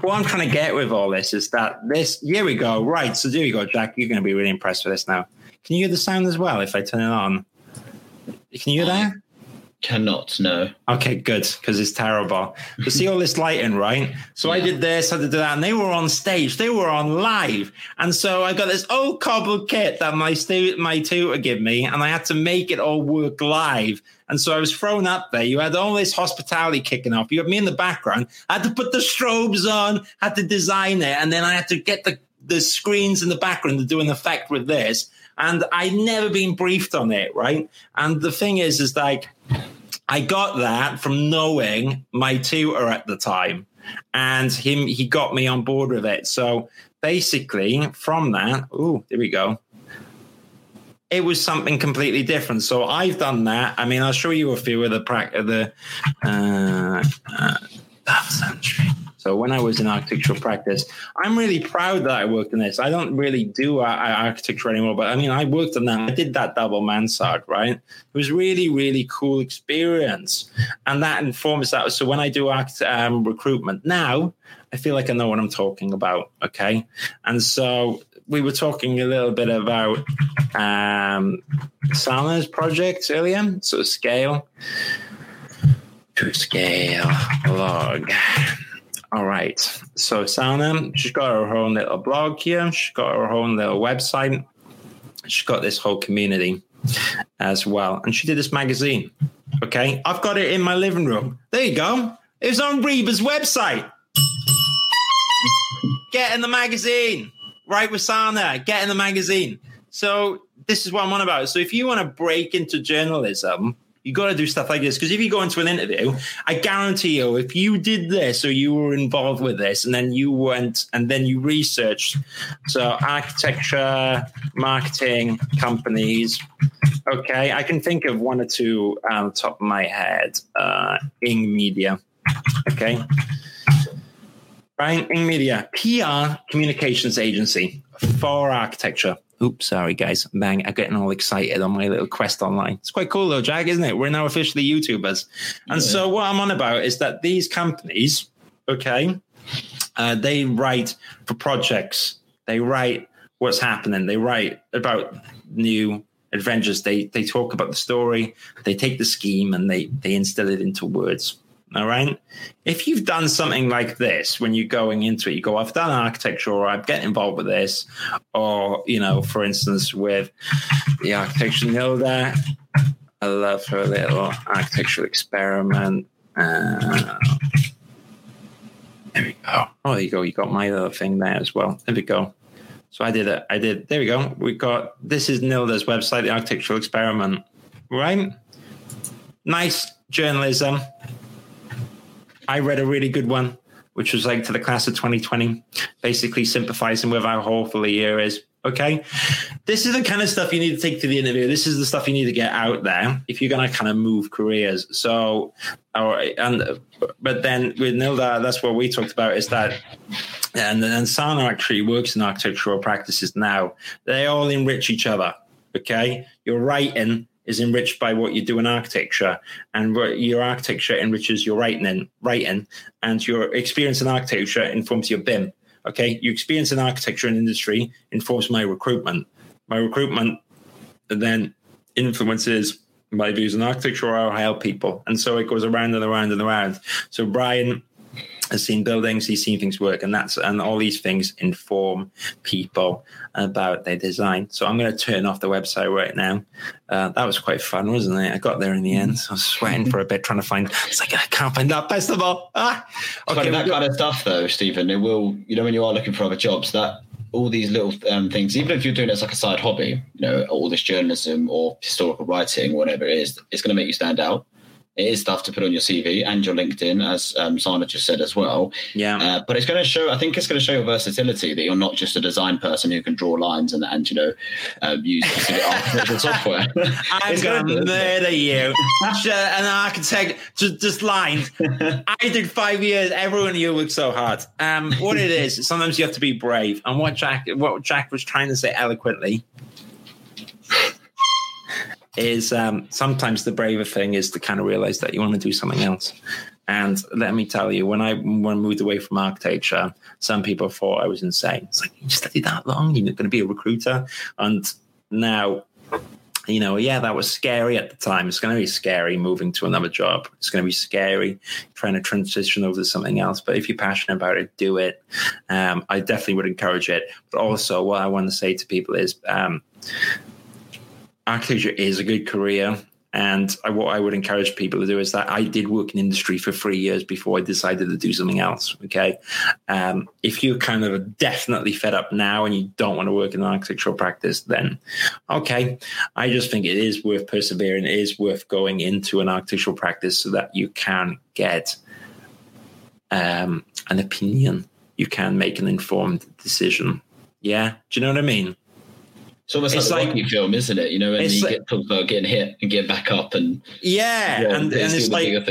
What I'm trying to get with all this is that this, here we go. Right. So there you go, Jack. You're going to be really impressed with this now. Can you hear the sound as well if I turn it on? Can you hear that? Cannot, no. Okay, good, because it's terrible. You see all this lighting, right? So yeah. I did this, I did that, and they were on stage, they were on live. And so I got this old cobbled kit that my stu- my tutor gave me, and I had to make it all work live. And so I was thrown up there. You had all this hospitality kicking off. You had me in the background. I had to put the strobes on, had to design it, and then I had to get the, the screens in the background to do an effect with this and I'd never been briefed on it, right? And the thing is, is like I got that from knowing my tutor at the time. and him he got me on board with it. So basically, from that, oh, there we go. It was something completely different. So I've done that. I mean, I'll show you a few of the practice. The uh, uh, so when I was in architectural practice, I'm really proud that I worked in this. I don't really do architecture anymore, but I mean, I worked on that. I did that double mansard, right? It was really, really cool experience, and that informs that. So when I do um, recruitment now, I feel like I know what I'm talking about. Okay, and so we were talking a little bit about um, Sana's project earlier, so scale to scale log. All right. So Sana, she's got her own little blog here. She's got her own little website. She's got this whole community as well. And she did this magazine. Okay. I've got it in my living room. There you go. It's on RIBA's website. Get in the magazine. Right with Sana. Get in the magazine. So this is what I'm on about. So if you want to break into journalism, you got to do stuff like this because if you go into an interview, I guarantee you, if you did this or you were involved with this, and then you went and then you researched, so architecture, marketing companies. Okay, I can think of one or two on top of my head. Uh, Ing Media. Okay. Right, Ing Media, PR communications agency for architecture. Oops, sorry guys. Bang, I'm getting all excited on my little quest online. It's quite cool though, Jack, isn't it? We're now officially YouTubers. And yeah. so what I'm on about is that these companies, okay, uh, they write for projects. They write what's happening. They write about new adventures. They they talk about the story. They take the scheme and they they instill it into words. All right. If you've done something like this when you're going into it, you go, I've done architecture or I'm getting involved with this. Or, you know, for instance, with the architecture Nilda, I love her little architectural experiment. Uh, there we go. Oh, there you go. You got my little thing there as well. There we go. So I did it. I did. There we go. We got this is Nilda's website, the architectural experiment. Right? Nice journalism I read a really good one, which was like to the class of 2020, basically sympathizing with how awful the year is. Okay. This is the kind of stuff you need to take to the interview. This is the stuff you need to get out there if you're going to kind of move careers. So, or, and, but then with Nilda, that's what we talked about is that, and then Sana actually works in architectural practices now. They all enrich each other. Okay. You're writing is enriched by what you do in architecture, and your architecture enriches your writing, writing, and your experience in architecture informs your BIM. Okay, your experience in architecture and industry informs my recruitment. My recruitment then influences my views in architecture or how I help people, and so it goes around and around and around. So Brian has seen buildings, he's seen things work, and that's and all these things inform people about their design. So I'm going to turn off the website right now. Uh, that was quite fun, wasn't it? I got there in the end. So I was sweating for a bit, trying to find. It's like I can't find that best of all. Ah, okay, that kind of stuff, though, Stephen. It will, you know, when you are looking for other jobs, that all these little um, things, even if you're doing it as like a side hobby, you know, all this journalism or historical writing, whatever it is, it's going to make you stand out it is stuff to put on your CV and your LinkedIn, as um, Sana just said as well. Yeah. Uh, but it's going to show. I think it's going to show your versatility that you're not just a design person who can draw lines and and you know uh, use architectural software. I'm going to murder you. An architect just just lines. I did five years. Everyone you looks so hard. Um, what it is, sometimes you have to be brave. And what Jack what Jack was trying to say eloquently is um, sometimes the braver thing is to kind of realize that you want to do something else. And let me tell you, when I when I moved away from architecture, some people thought I was insane. It's like you studied that long, you're not going to be a recruiter, and now. You know, yeah, that was scary at the time. It's going to be scary moving to another job. It's going to be scary trying to transition over to something else. But if you're passionate about it, do it. Um, I definitely would encourage it. But also, what I want to say to people is, um, architecture is a good career. And I, what I would encourage people to do is that I did work in industry for three years before I decided to do something else. Okay. Um, if you're kind of definitely fed up now and you don't want to work in an architectural practice, then okay. I just think it is worth persevering. It is worth going into an architectural practice so that you can get um, an opinion. You can make an informed decision. Yeah, do you know what I mean? It's almost it's like, like a Rocky film, isn't it? You know, and you like, get talked about getting hit and getting back up, and yeah, yeah and, and it's like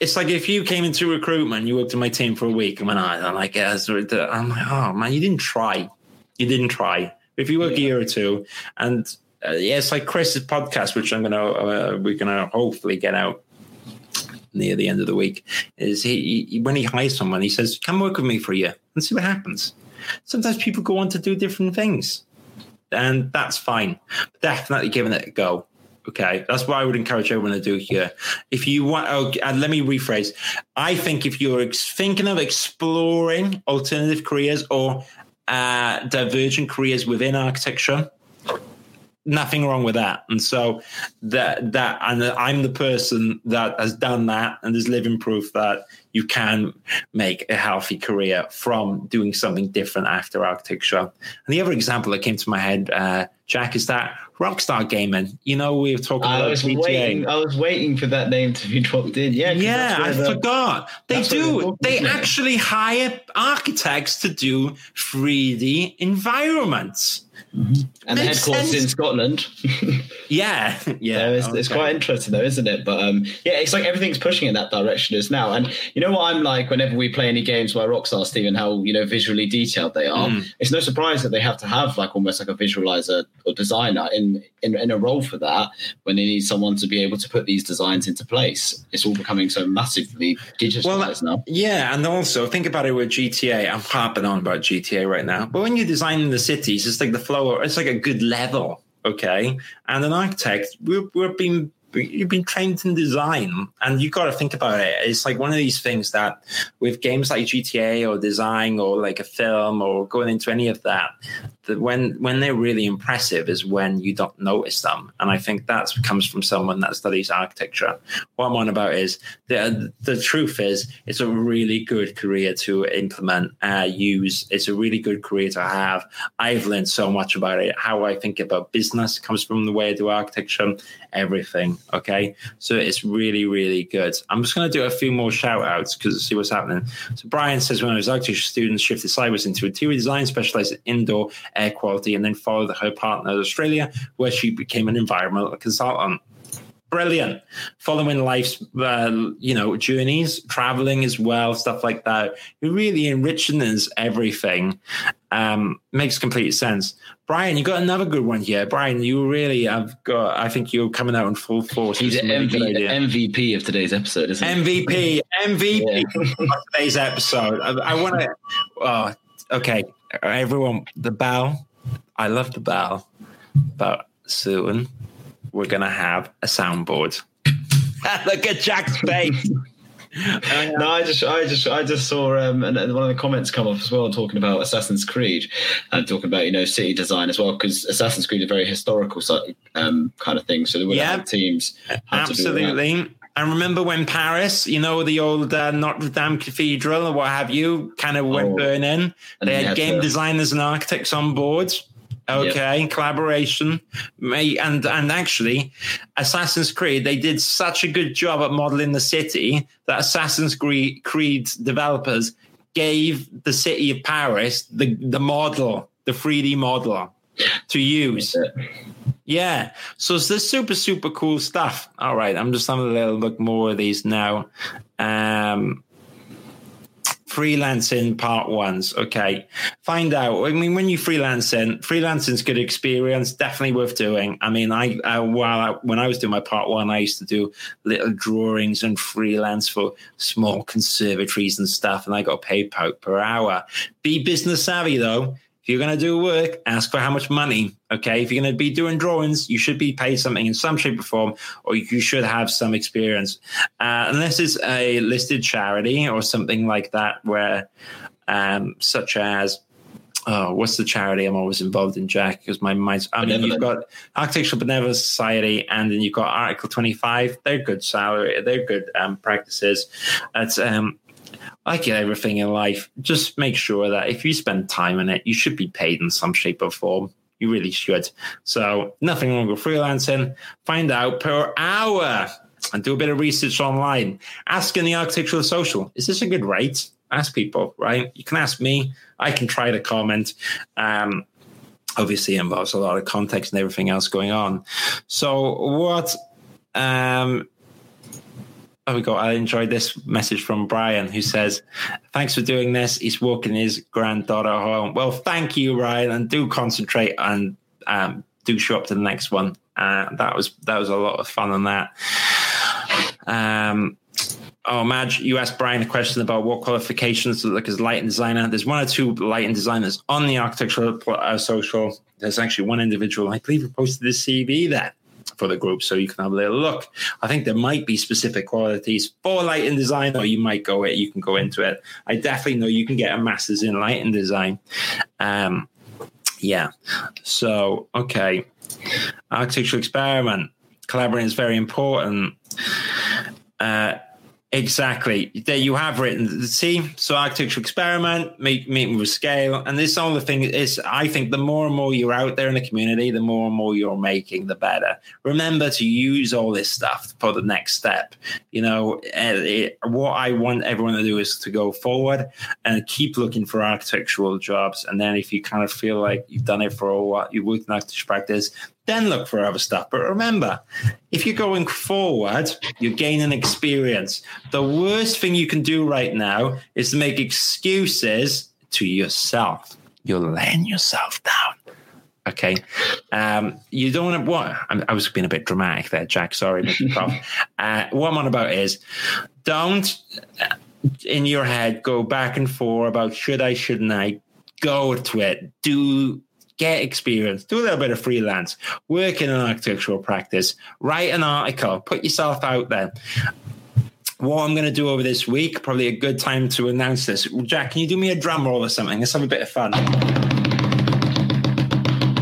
it's like if you came into recruitment, you worked in my team for a week, and went, I'm like, yeah, I'm like, oh man, you didn't try, you didn't try. If you work yeah. a year or two, and uh, yeah, it's like Chris's podcast, which I'm gonna uh, we're gonna hopefully get out near the end of the week. Is he, he when he hires someone, he says, "Come work with me for a year and see what happens." Sometimes people go on to do different things and that's fine. Definitely giving it a go. Okay, that's what I would encourage everyone to do here. If you want, oh, and let me rephrase. I think if you're ex- thinking of exploring alternative careers or uh, divergent careers within architecture, nothing wrong with that. And so that that and I'm the person that has done that and is living proof that you can make a healthy career from doing something different after architecture. And the other example that came to my head, uh, Jack, is that Rockstar Gaming. You know, we were talking I about was GTA. Waiting, I was waiting for that name to be dropped in. Yeah, yeah, I the, forgot. They do. They actually hire architects to do 3D environments. Mm-hmm. And Makes the headquarters sense. in Scotland. yeah, yeah. it's, okay. it's, quite interesting though, isn't it? But um, yeah, it's like everything's pushing in that direction as now. And you know what I'm like whenever we play any games by Rockstar, Stephen, how you know visually detailed they are. Mm. It's no surprise that they have to have like almost like a visualizer or designer in, in in a role for that when they need someone to be able to put these designs into place. It's all becoming so massively digitalized well, now. Yeah, and also think about it with GTA. I'm harping on about GTA right now, but when you're designing the cities, it's like the flow it's like a good level. Okay. And an architect, we're, we're being you've been trained in design and you've got to think about it it's like one of these things that with games like gta or design or like a film or going into any of that when when they're really impressive is when you don't notice them and i think that comes from someone that studies architecture what i'm on about is the the truth is it's a really good career to implement uh, use it's a really good career to have i've learned so much about it how i think about business comes from the way i do architecture everything Okay. So it's really, really good. I'm just going to do a few more shout outs because see what's happening. So Brian says when I was architecture student, shifted sideways into interior design, specialized in indoor air quality, and then followed her partner in Australia, where she became an environmental consultant. Brilliant. Following life's uh, you know journeys traveling as well stuff like that it really enriches everything um makes complete sense. Brian you got another good one here. Brian you really have got i think you're coming out in full force. He's an MV, mvp of today's episode isn't it? mvp he? mvp yeah. of today's episode. I, I want to oh, okay everyone the bell i love the bell but soon we're to have a soundboard. Look at Jack's face. no, I just, I just, I just saw, um, and, and, one of the comments come up as well, talking about Assassin's Creed and talking about you know city design as well, because Assassin's Creed is a very historical um, kind of thing. So they would yeah, have teams. Absolutely. And remember when Paris, you know, the old uh, Notre Dame Cathedral or what have you, kind of went oh, burning. They had game to, designers and architects on board. Okay, yep. collaboration. And and actually, Assassin's Creed, they did such a good job at modeling the city that Assassin's Creed developers gave the city of Paris the, the model, the 3D model to use. Yeah. So it's this super, super cool stuff. All right. I'm just having a little look more of these now. Um, freelancing part ones. Okay. Find out. I mean, when you freelancing, freelancing's good experience, definitely worth doing. I mean, I, I while I, when I was doing my part one, I used to do little drawings and freelance for small conservatories and stuff, and I got paid per hour. Be business savvy though if you're going to do work, ask for how much money. Okay. If you're going to be doing drawings, you should be paid something in some shape or form, or you should have some experience. Uh, unless it's a listed charity or something like that, where, um, such as, oh, what's the charity I'm always involved in, Jack? Because my mind's, I mean, you've got Architectural Benevolent Society and then you've got Article 25. They're good salary, they're good um, practices. It's, um, like everything in life, just make sure that if you spend time in it, you should be paid in some shape or form. You really should. So, nothing wrong with freelancing. Find out per hour and do a bit of research online. Ask in the architectural social, is this a good rate? Ask people, right? You can ask me. I can try to comment. Um, obviously involves a lot of context and everything else going on. So what um we go. I enjoyed this message from Brian who says, Thanks for doing this. He's walking his granddaughter home. Well, thank you, Brian, and do concentrate and um, do show up to the next one. Uh, that was that was a lot of fun on that. Um, oh, Madge, you asked Brian a question about what qualifications to look as lighting designer. There's one or two lighting designers on the architectural uh, social. There's actually one individual, I believe, who posted this CV there for the group, so you can have a little look. I think there might be specific qualities for lighting design, or you might go it. You can go into it. I definitely know you can get a master's in lighting design. Um, yeah. So okay, architectural experiment collaborating is very important. Uh, Exactly. There you have written. The see, so architectural experiment, meet, meeting with scale, and this all the thing is. I think the more and more you're out there in the community, the more and more you're making, the better. Remember to use all this stuff for the next step. You know, it, what I want everyone to do is to go forward and keep looking for architectural jobs. And then if you kind of feel like you've done it for a while, you've worked in architecture practice, then look for other stuff. But remember, if you're going forward, you're gaining experience. The worst thing you can do right now is to make excuses to yourself. You're laying yourself down. Okay. Um, you don't want to, what I was being a bit dramatic there, Jack. Sorry, Mr. uh, what I'm on about is don't uh, in your head go back and forth about should I, shouldn't I. Go to it. Do get experience, do a little bit of freelance, work in an architectural practice, write an article, put yourself out there. What I'm going to do over this week, probably a good time to announce this. Jack, can you do me a drum roll or something? Let's have a bit of fun.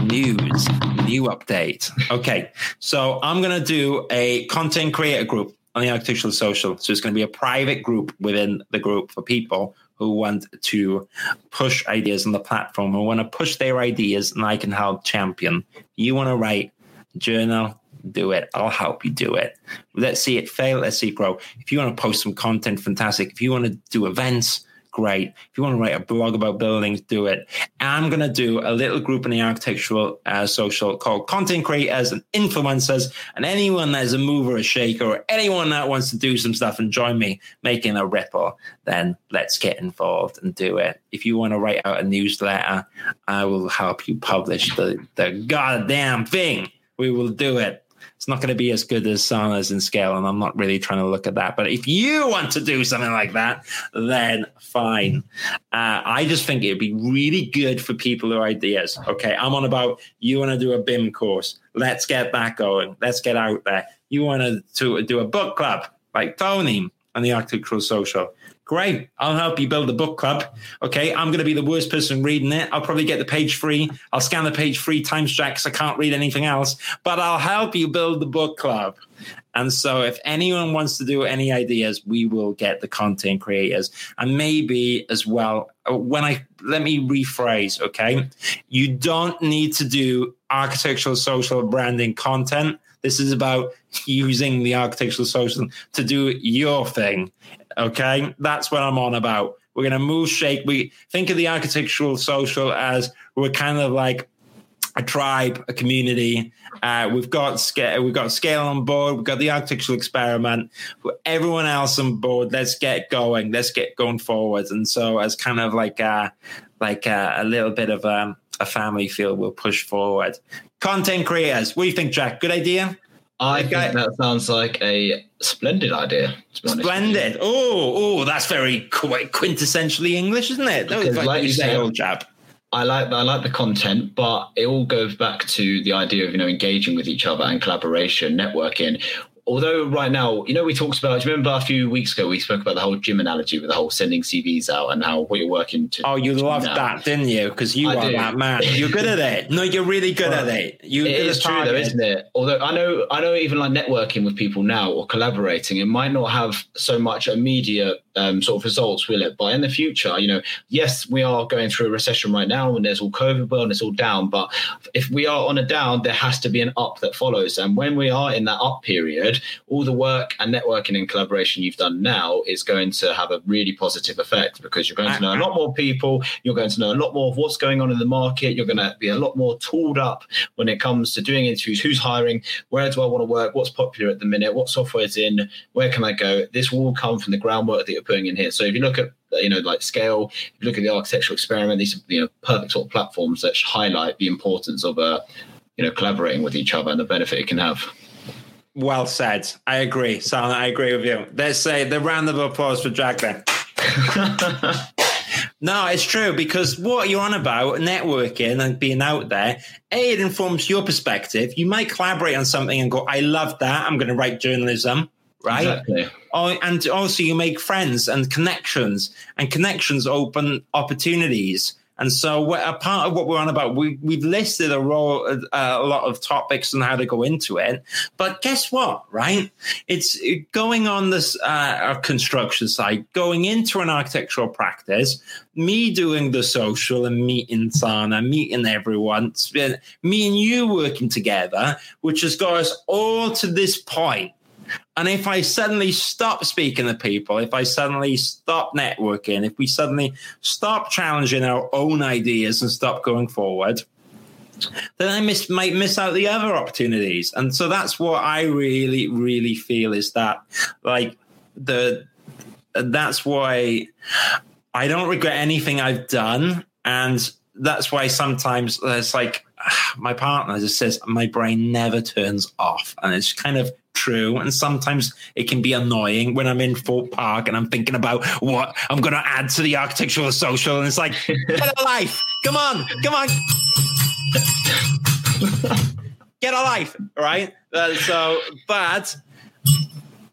News, new update. Okay, so I'm going to do a content creator group on the Architectural Social. So it's going to be a private group within the group for people who want to push ideas on the platform, who want to push their ideas, and I can help champion. You want to write journal, do it. I'll help you do it. Let's see it fail. Let's see it grow. If you want to post some content, fantastic. If you want to do events, great. If you want to write a blog about buildings, do it. I'm going to do a little group in the architectural uh, social called content creators and influencers. And anyone that's a mover, a shaker, or anyone that wants to do some stuff and join me making a ripple, then let's get involved and do it. If you want to write out a newsletter, I will help you publish the, the goddamn thing. We will do it. It's not going to be as good as Sana's and Scale, and I'm not really trying to look at that. But if you want to do something like that, then fine. Uh, I just think it'd be really good for people who ideas. Okay, I'm on about you want to do a BIM course. Let's get that going. Let's get out there. You want to, do a book club like Tony and the Arctic Architectural Social. Great. I'll help you build a book club. Okay. I'm going to be the worst person reading it. I'll probably get the page free. I'll scan the page free times Jack because I can't read anything else, but I'll help you build the book club. And so, if anyone wants to do any ideas, we will get the content creators. And maybe as well, uh, when I let me rephrase, okay? You don't need to do architectural social branding content. This is about using the architectural social to do your thing. Okay, that's what I'm on about. We're to move, shake. We think of the architectural social as we're kind of like a tribe, a community. Uh, we've got scale, we've got scale on board. We've got the architectural experiment. Everyone else on board. Let's get going. Let's get going forward. And so, as kind of like a like a, a little bit of a, um, a family feel, we'll push forward. Content creators. What do you think, Jack? Good idea. I think that sounds like a splendid idea. Splendid. Oh, oh, that's very quintessentially English, isn't it? Because, like, like you say, old chap. I like I like the content, but it all goes back to the idea of you know engaging with each other and collaboration, networking although right now, you know, we talked about. Do you remember a few weeks ago we spoke about the whole gym analogy with the whole sending CVs out and how what you're working to. Oh, you loved now. that, didn't you? Because you I are do. that man. You're good at it. No, you're really good well, at it. You it is true though, isn't it? Although I know, I know, even like networking with people now or collaborating, it might not have so much immediate um, sort of results, will it? But in the future, you know, yes, we are going through a recession right now, and there's all COVID and it's all down. But if we are on a down, there has to be an up that follows. And when we are in that up period, all the work and networking and collaboration you've done now is going to have a really positive effect because you're going to know a lot more people. You're going to know a lot more of what's going on in the market. You're going to be a lot more tooled up when it comes to doing interviews. Who's hiring? Where do I want to work? What's popular at the minute? What software is in? Where can I go? This will all come from the groundwork that you're putting in here. So if you look at you know like scale, if you look at the architectural experiment, these are you know perfect sort of platforms that highlight the importance of uh, you know collaborating with each other and the benefit it can have. Well said. I agree. So I agree with you. Let's say the round of applause for Jack then. no, it's true because what you're on about, networking and being out there, A, it informs your perspective. You might collaborate on something and go, I love that. I'm going to write journalism right? Exactly. Oh, and also you make friends and connections, and connections open opportunities. And so, a part of what we're on about, we, we've listed a, role, uh, a lot of topics and how to go into it. But guess what, right? It's going on this uh, construction site, going into an architectural practice, me doing the social and meeting Sana, meeting everyone, me and you working together, which has got us all to this point and if I suddenly stop speaking to people, if I suddenly stop networking, if we suddenly stop challenging our own ideas and stop going forward, then I miss, might miss out the other opportunities. And so that's what I really, really feel is that like the that's why I don't regret anything I've done. And that's why sometimes it's like ah, my partner just says my brain never turns off. And it's kind of true. And sometimes it can be annoying when I'm in Fort Park and I'm thinking about what I'm going to add to the architectural social. And it's like, get a life. Come on. Come on. get a life. Right. Uh, so, but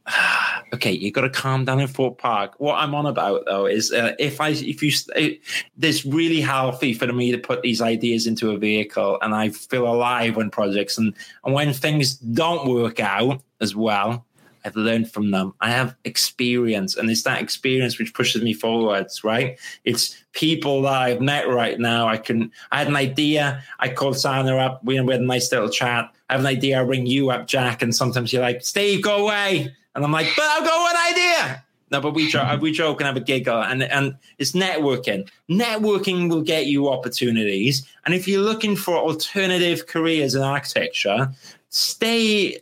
okay, you've got to calm down in Fort Park. What I'm on about though is uh, if I if you it, this really healthy for me to put these ideas into a vehicle, and I feel alive when projects and and when things don't work out as well. I've learned from them. I have experience, and it's that experience which pushes me forwards, right? It's people that I've met right now. I can, I had an idea. I called Sana up. We had a nice little chat. I have an idea. I ring you up, Jack, and sometimes you're like, Steve, go away. And I'm like, but I've got one idea. No, but we joke, we joke and have a giggle, and and it's networking. Networking will get you opportunities, and if you're looking for alternative careers in architecture, stay,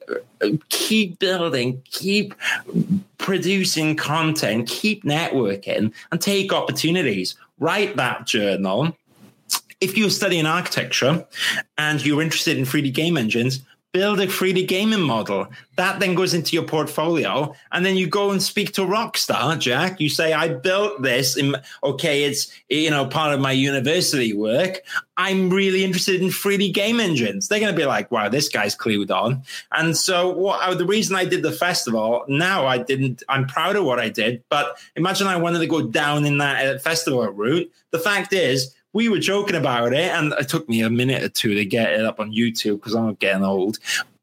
keep building, keep producing content, keep networking, and take opportunities. Write that journal. If you're studying architecture and you're interested in 3D game engines, build a 3D gaming model. That then goes into your portfolio. And then you go and speak to Rockstar, Jack. You say, I built this. In, okay, it's, you know, part of my university work. I'm really interested in 3D game engines. They're going to be like, wow, this guy's clued on. And so what uh, the reason I did the festival, now I didn't, I'm proud of what I did. But imagine I wanted to go down in that uh, festival route. The fact is, we were joking about it, and it took me a minute or two to get it up on YouTube because I'm getting old.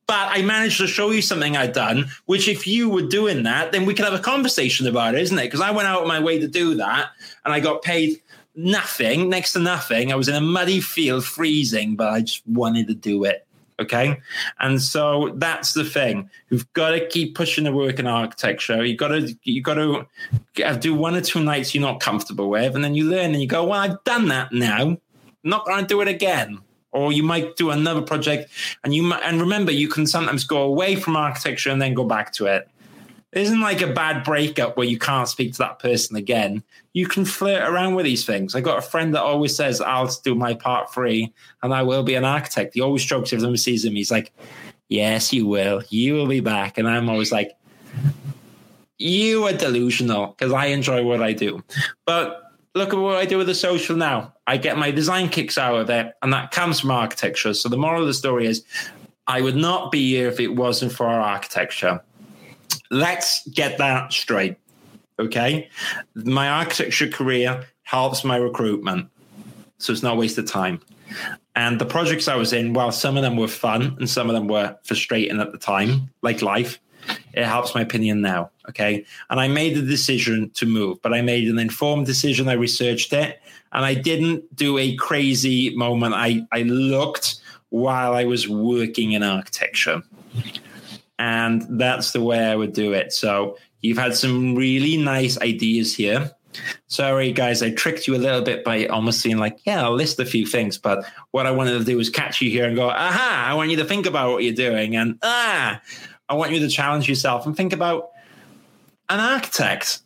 But I managed to show you something I'd done, which if you were doing that, then we could have a conversation about it, isn't it? Because I went out of my way to do that and I got paid nothing, next to nothing. I was in a muddy field freezing, but I just wanted to do it. Okay. And so that's the thing. You've got to keep pushing the work in architecture. You've got to, you got to do one or two nights you're not comfortable with. And then you learn and you go, well, I've done that now. I'm not going to do it again. Or you might do another project and you might, and remember, you can sometimes go away from architecture and then go back to it. Isn't like a bad breakup where you can't speak to that person again. You can flirt around with these things. I got a friend that always says, I'll do my part three and I will be an architect. He always jokes if someone sees him. He's like, Yes, you will. You will be back. And I'm always like, You are delusional because I enjoy what I do. But look at what I do with the social now. I get my design kicks out of it, and that comes from architecture. So the moral of the story is I would not be here if it wasn't for our architecture let's get that straight. Okay. My architecture career helps my recruitment. So it's not a waste of time. And the projects I was in, while some of them were fun and some of them were frustrating at the time, like life, it helps my opinion now. Okay. And I made the decision to move, but I made an informed decision. I researched it and I didn't do a crazy moment. I, I looked while I was working in architecture. And that's the way I would do it. So you've had some really nice ideas here. Sorry, guys, I tricked you a little bit by almost saying like, yeah, I'll list a few things, but what I wanted to do was catch you here and go, aha, I want you to think about what you're doing, and ah, I want you to challenge yourself and think about an architect.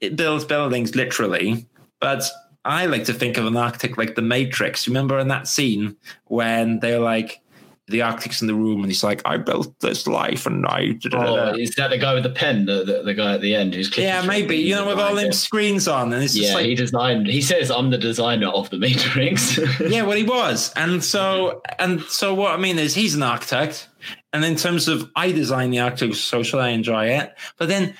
It builds buildings literally, but I like to think of an architect like the Matrix. Remember in that scene when they're like, the architect's in the room and he's like, I built this life and I. Oh, is that the guy with the pen, the, the, the guy at the end who's Yeah, maybe. You know, with all them screens on. And it's yeah, just like, he designed, he says, I'm the designer of the Matrix. yeah, well, he was. And so, and so what I mean is he's an architect. And in terms of I design the architecture social, I enjoy it. But then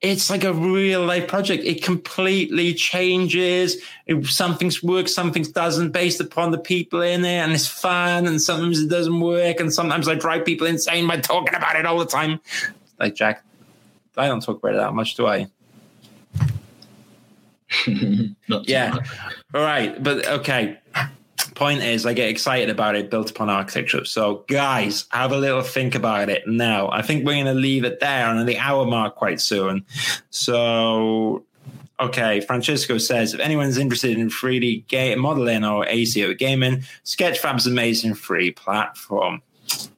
it's like a real life project. It completely changes. If something's works, something doesn't, based upon the people in it, and it's fun. And sometimes it doesn't work, and sometimes I drive people insane by talking about it all the time. Like Jack, I don't talk about it that much, do I? yeah. All right, but okay point is, I get excited about it built upon architecture. So, guys, have a little think about it now. I think we're going to leave it there on the hour mark quite soon. So, okay, Francisco says if anyone's interested in 3D game modeling or ACO gaming, Sketchfab's amazing free platform.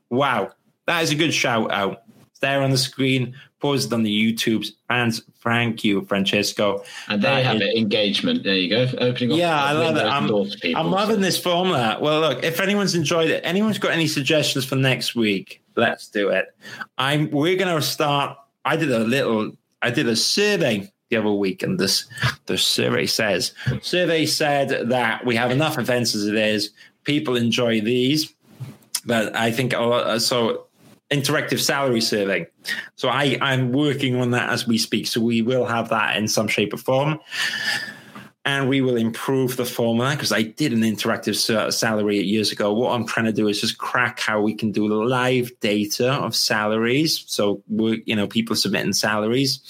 Wow, that is a good shout out. There on the screen posted on the YouTubes. And thank you, Francesco. And there you have is, it, engagement. There you go. Opening Yeah, I love it. I'm, people, I'm loving so. this formula. Well, look, if anyone's enjoyed it, anyone's got any suggestions for next week, let's do it. I'm we're gonna start. I did a little I did a survey the other week, and this the survey says survey said that we have enough events as it is. People enjoy these, but I think so interactive salary survey. So I, I'm working on that as we speak. So we will have that in some shape or form and we will improve the formula because I did an interactive salary years ago. What I'm trying to do is just crack how we can do live data of salaries. So we you know, people submitting salaries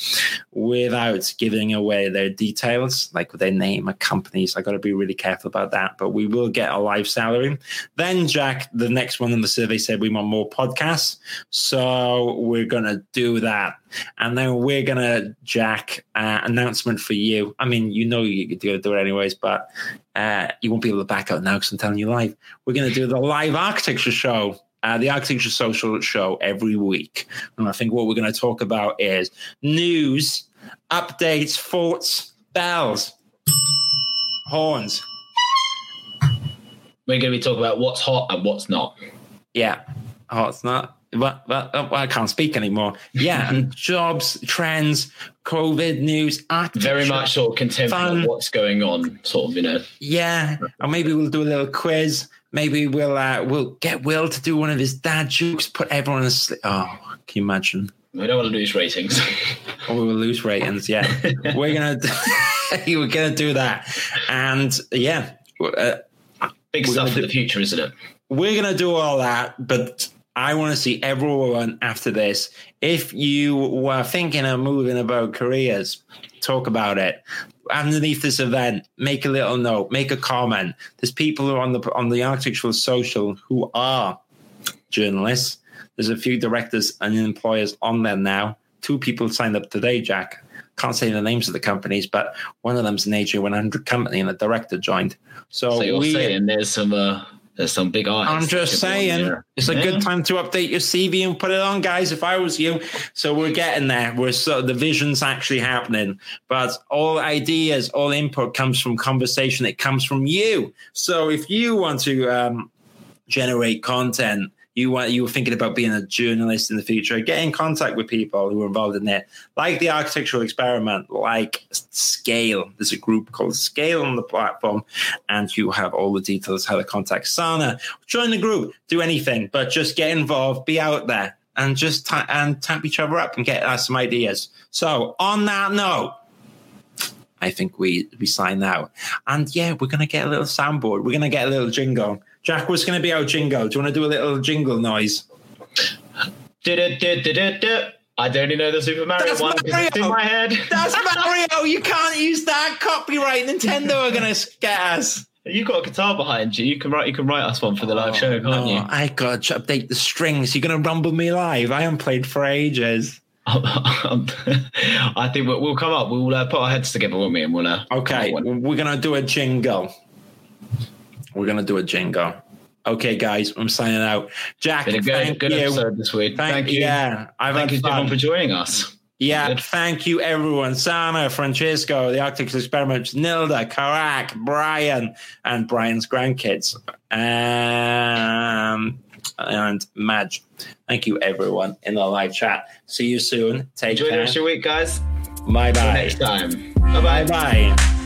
without giving away their details, like their name or companies. I got to be really careful about that. But we will get a live salary. Then Jack, the next one in the survey said we want more podcasts, so we're gonna do that. And then we're gonna Jack uh, announcement for you. I mean, you know you could do it anyways, but uh, you won't be able to back out now because I'm telling you live. We're gonna do the live architecture show. Uh, the Architecture Social show every week. And I think what we're going to talk about is news, updates, forts, bells, horns. We're going to be talking about what's hot and what's not. Yeah, hot's not but, but I can't speak anymore. Yeah, and jobs, trends, COVID news, very much sort of contemporary what's going on, sort of, you know. Yeah, or maybe we'll do a little quiz. Maybe we'll uh, we'll get Will to do one of his dad jokes, put everyone asleep. Oh, can you imagine? We don't want to lose ratings. or we will lose ratings. Yeah, we're gonna we're gonna do that, and yeah, uh, big stuff for the future, isn't it? We're gonna do all that, but I want to see everyone after this. If you were thinking of moving about careers, talk about it. Underneath this event, make a little note, make a comment. There's people who are on the on the architectural social who are journalists. There's a few directors and employers on there now. Two people signed up today, Jack. Can't say the names of the companies, but one of them's an AJ100 company and a director joined. So, so you're we, saying there's some uh, there's some big eyes. I'm just saying, it's a yeah. good time to update your CV and put it on, guys. If I was you, so we're getting there. We're so the vision's actually happening, but all ideas, all input comes from conversation. It comes from you. So if you want to um, generate content you want you were thinking about being a journalist in the future, get in contact with people who are involved in it, like the architectural experiment, like Scale. There's a group called Scale on the platform, and you have all the details how to contact Sana. Join the group, do anything, but just get involved, be out there, and just ta- and tap each other up and get us some ideas. So on that note. I think we we sign out. And yeah, we're gonna get a little soundboard. We're gonna get a little jingle. Jack, was going to be our jingle? Do you want to do a little jingle noise? I don't even know the Super Mario That's one because it's in my head. That's Mario. You can't use that. Copyright. Nintendo are going to get us. You've got a guitar behind you. You can write. You can write us one for the live show, can't Oh, no, you? I got to update the strings. You're going to rumble me live. I haven't played for ages. I think we'll, we'll come up. We'll uh, put our heads together, won't we? And we'll. Uh, Okay, come up with- we're going to do a jingle. We're going to do a jingle. Okay, guys, I'm signing out. Jack, Been a good, thank good you. episode this week. Thank, Thank, you. Yeah, I've Thank you, everyone, for joining us. Yeah, Good. thank you everyone. Sana, Francesco, the Arctic Experiments, Nilda, Karak, Brian, and Brian's grandkids. Um, and Madge. Thank you everyone in the live chat. See you soon. Take Enjoy the care. rest of your week, guys. Bye bye. next time. Bye bye. Bye bye.